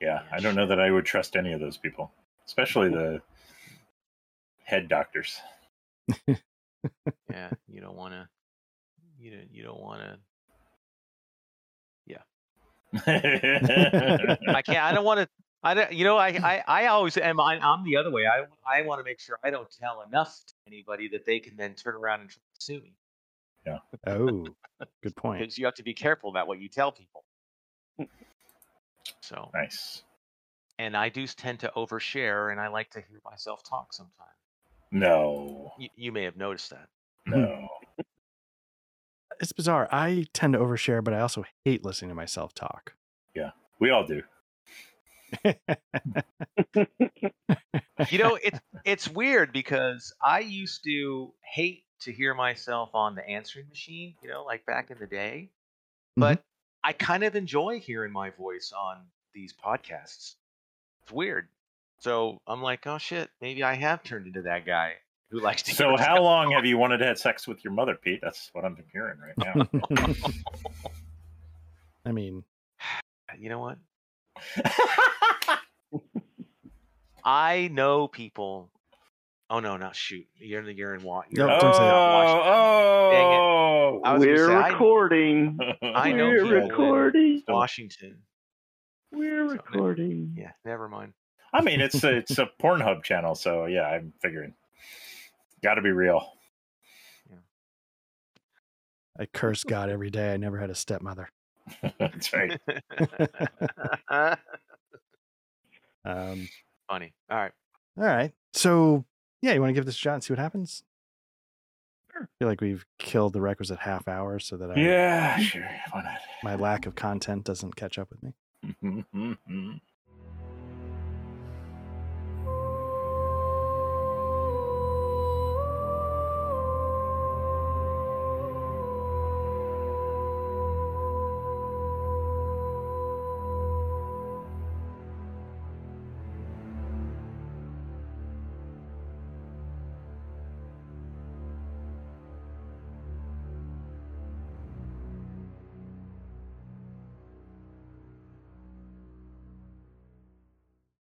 Yeah, Yeah, I don't know that I would trust any of those people, especially the head doctors. Yeah, you don't want to. You don't. You don't want to. Yeah. I can't. I don't want to. I don't. You know. I. I. I always am. I, I'm the other way. I. I want to make sure I don't tell enough to anybody that they can then turn around and try to sue me. Yeah. Oh, good point. Because you have to be careful about what you tell people. So, nice. and I do tend to overshare, and I like to hear myself talk sometimes. No, You, you may have noticed that. Hmm. no. It's bizarre. I tend to overshare, but I also hate listening to myself talk. Yeah, we all do. You know, it's it's weird because I used to hate to hear myself on the answering machine. You know, like back in the day. But mm-hmm. I kind of enjoy hearing my voice on these podcasts. It's weird. So I'm like, oh shit, maybe I have turned into that guy who likes to. So, how long have you wanted to have sex with your mother, Pete? That's what I'm hearing right now. I mean, You know what? I know people. Oh no, not shoot. You're in the you're in what? No, oh, don't say that. Oh, oh, I was gonna We're say, recording. I know We're people in- recording. Washington. We're So, recording. Yeah, never mind. I mean, it's a, it's a Pornhub channel, so yeah, I'm figuring. Got to be real. I curse God every day. I never had a stepmother. That's right. Um, Funny. All right. all right. So, yeah, you want to give this a shot and see what happens? Sure. I feel like we've killed the requisite half hour so that I, Yeah, sure. Why my lack of content doesn't catch up with me. not?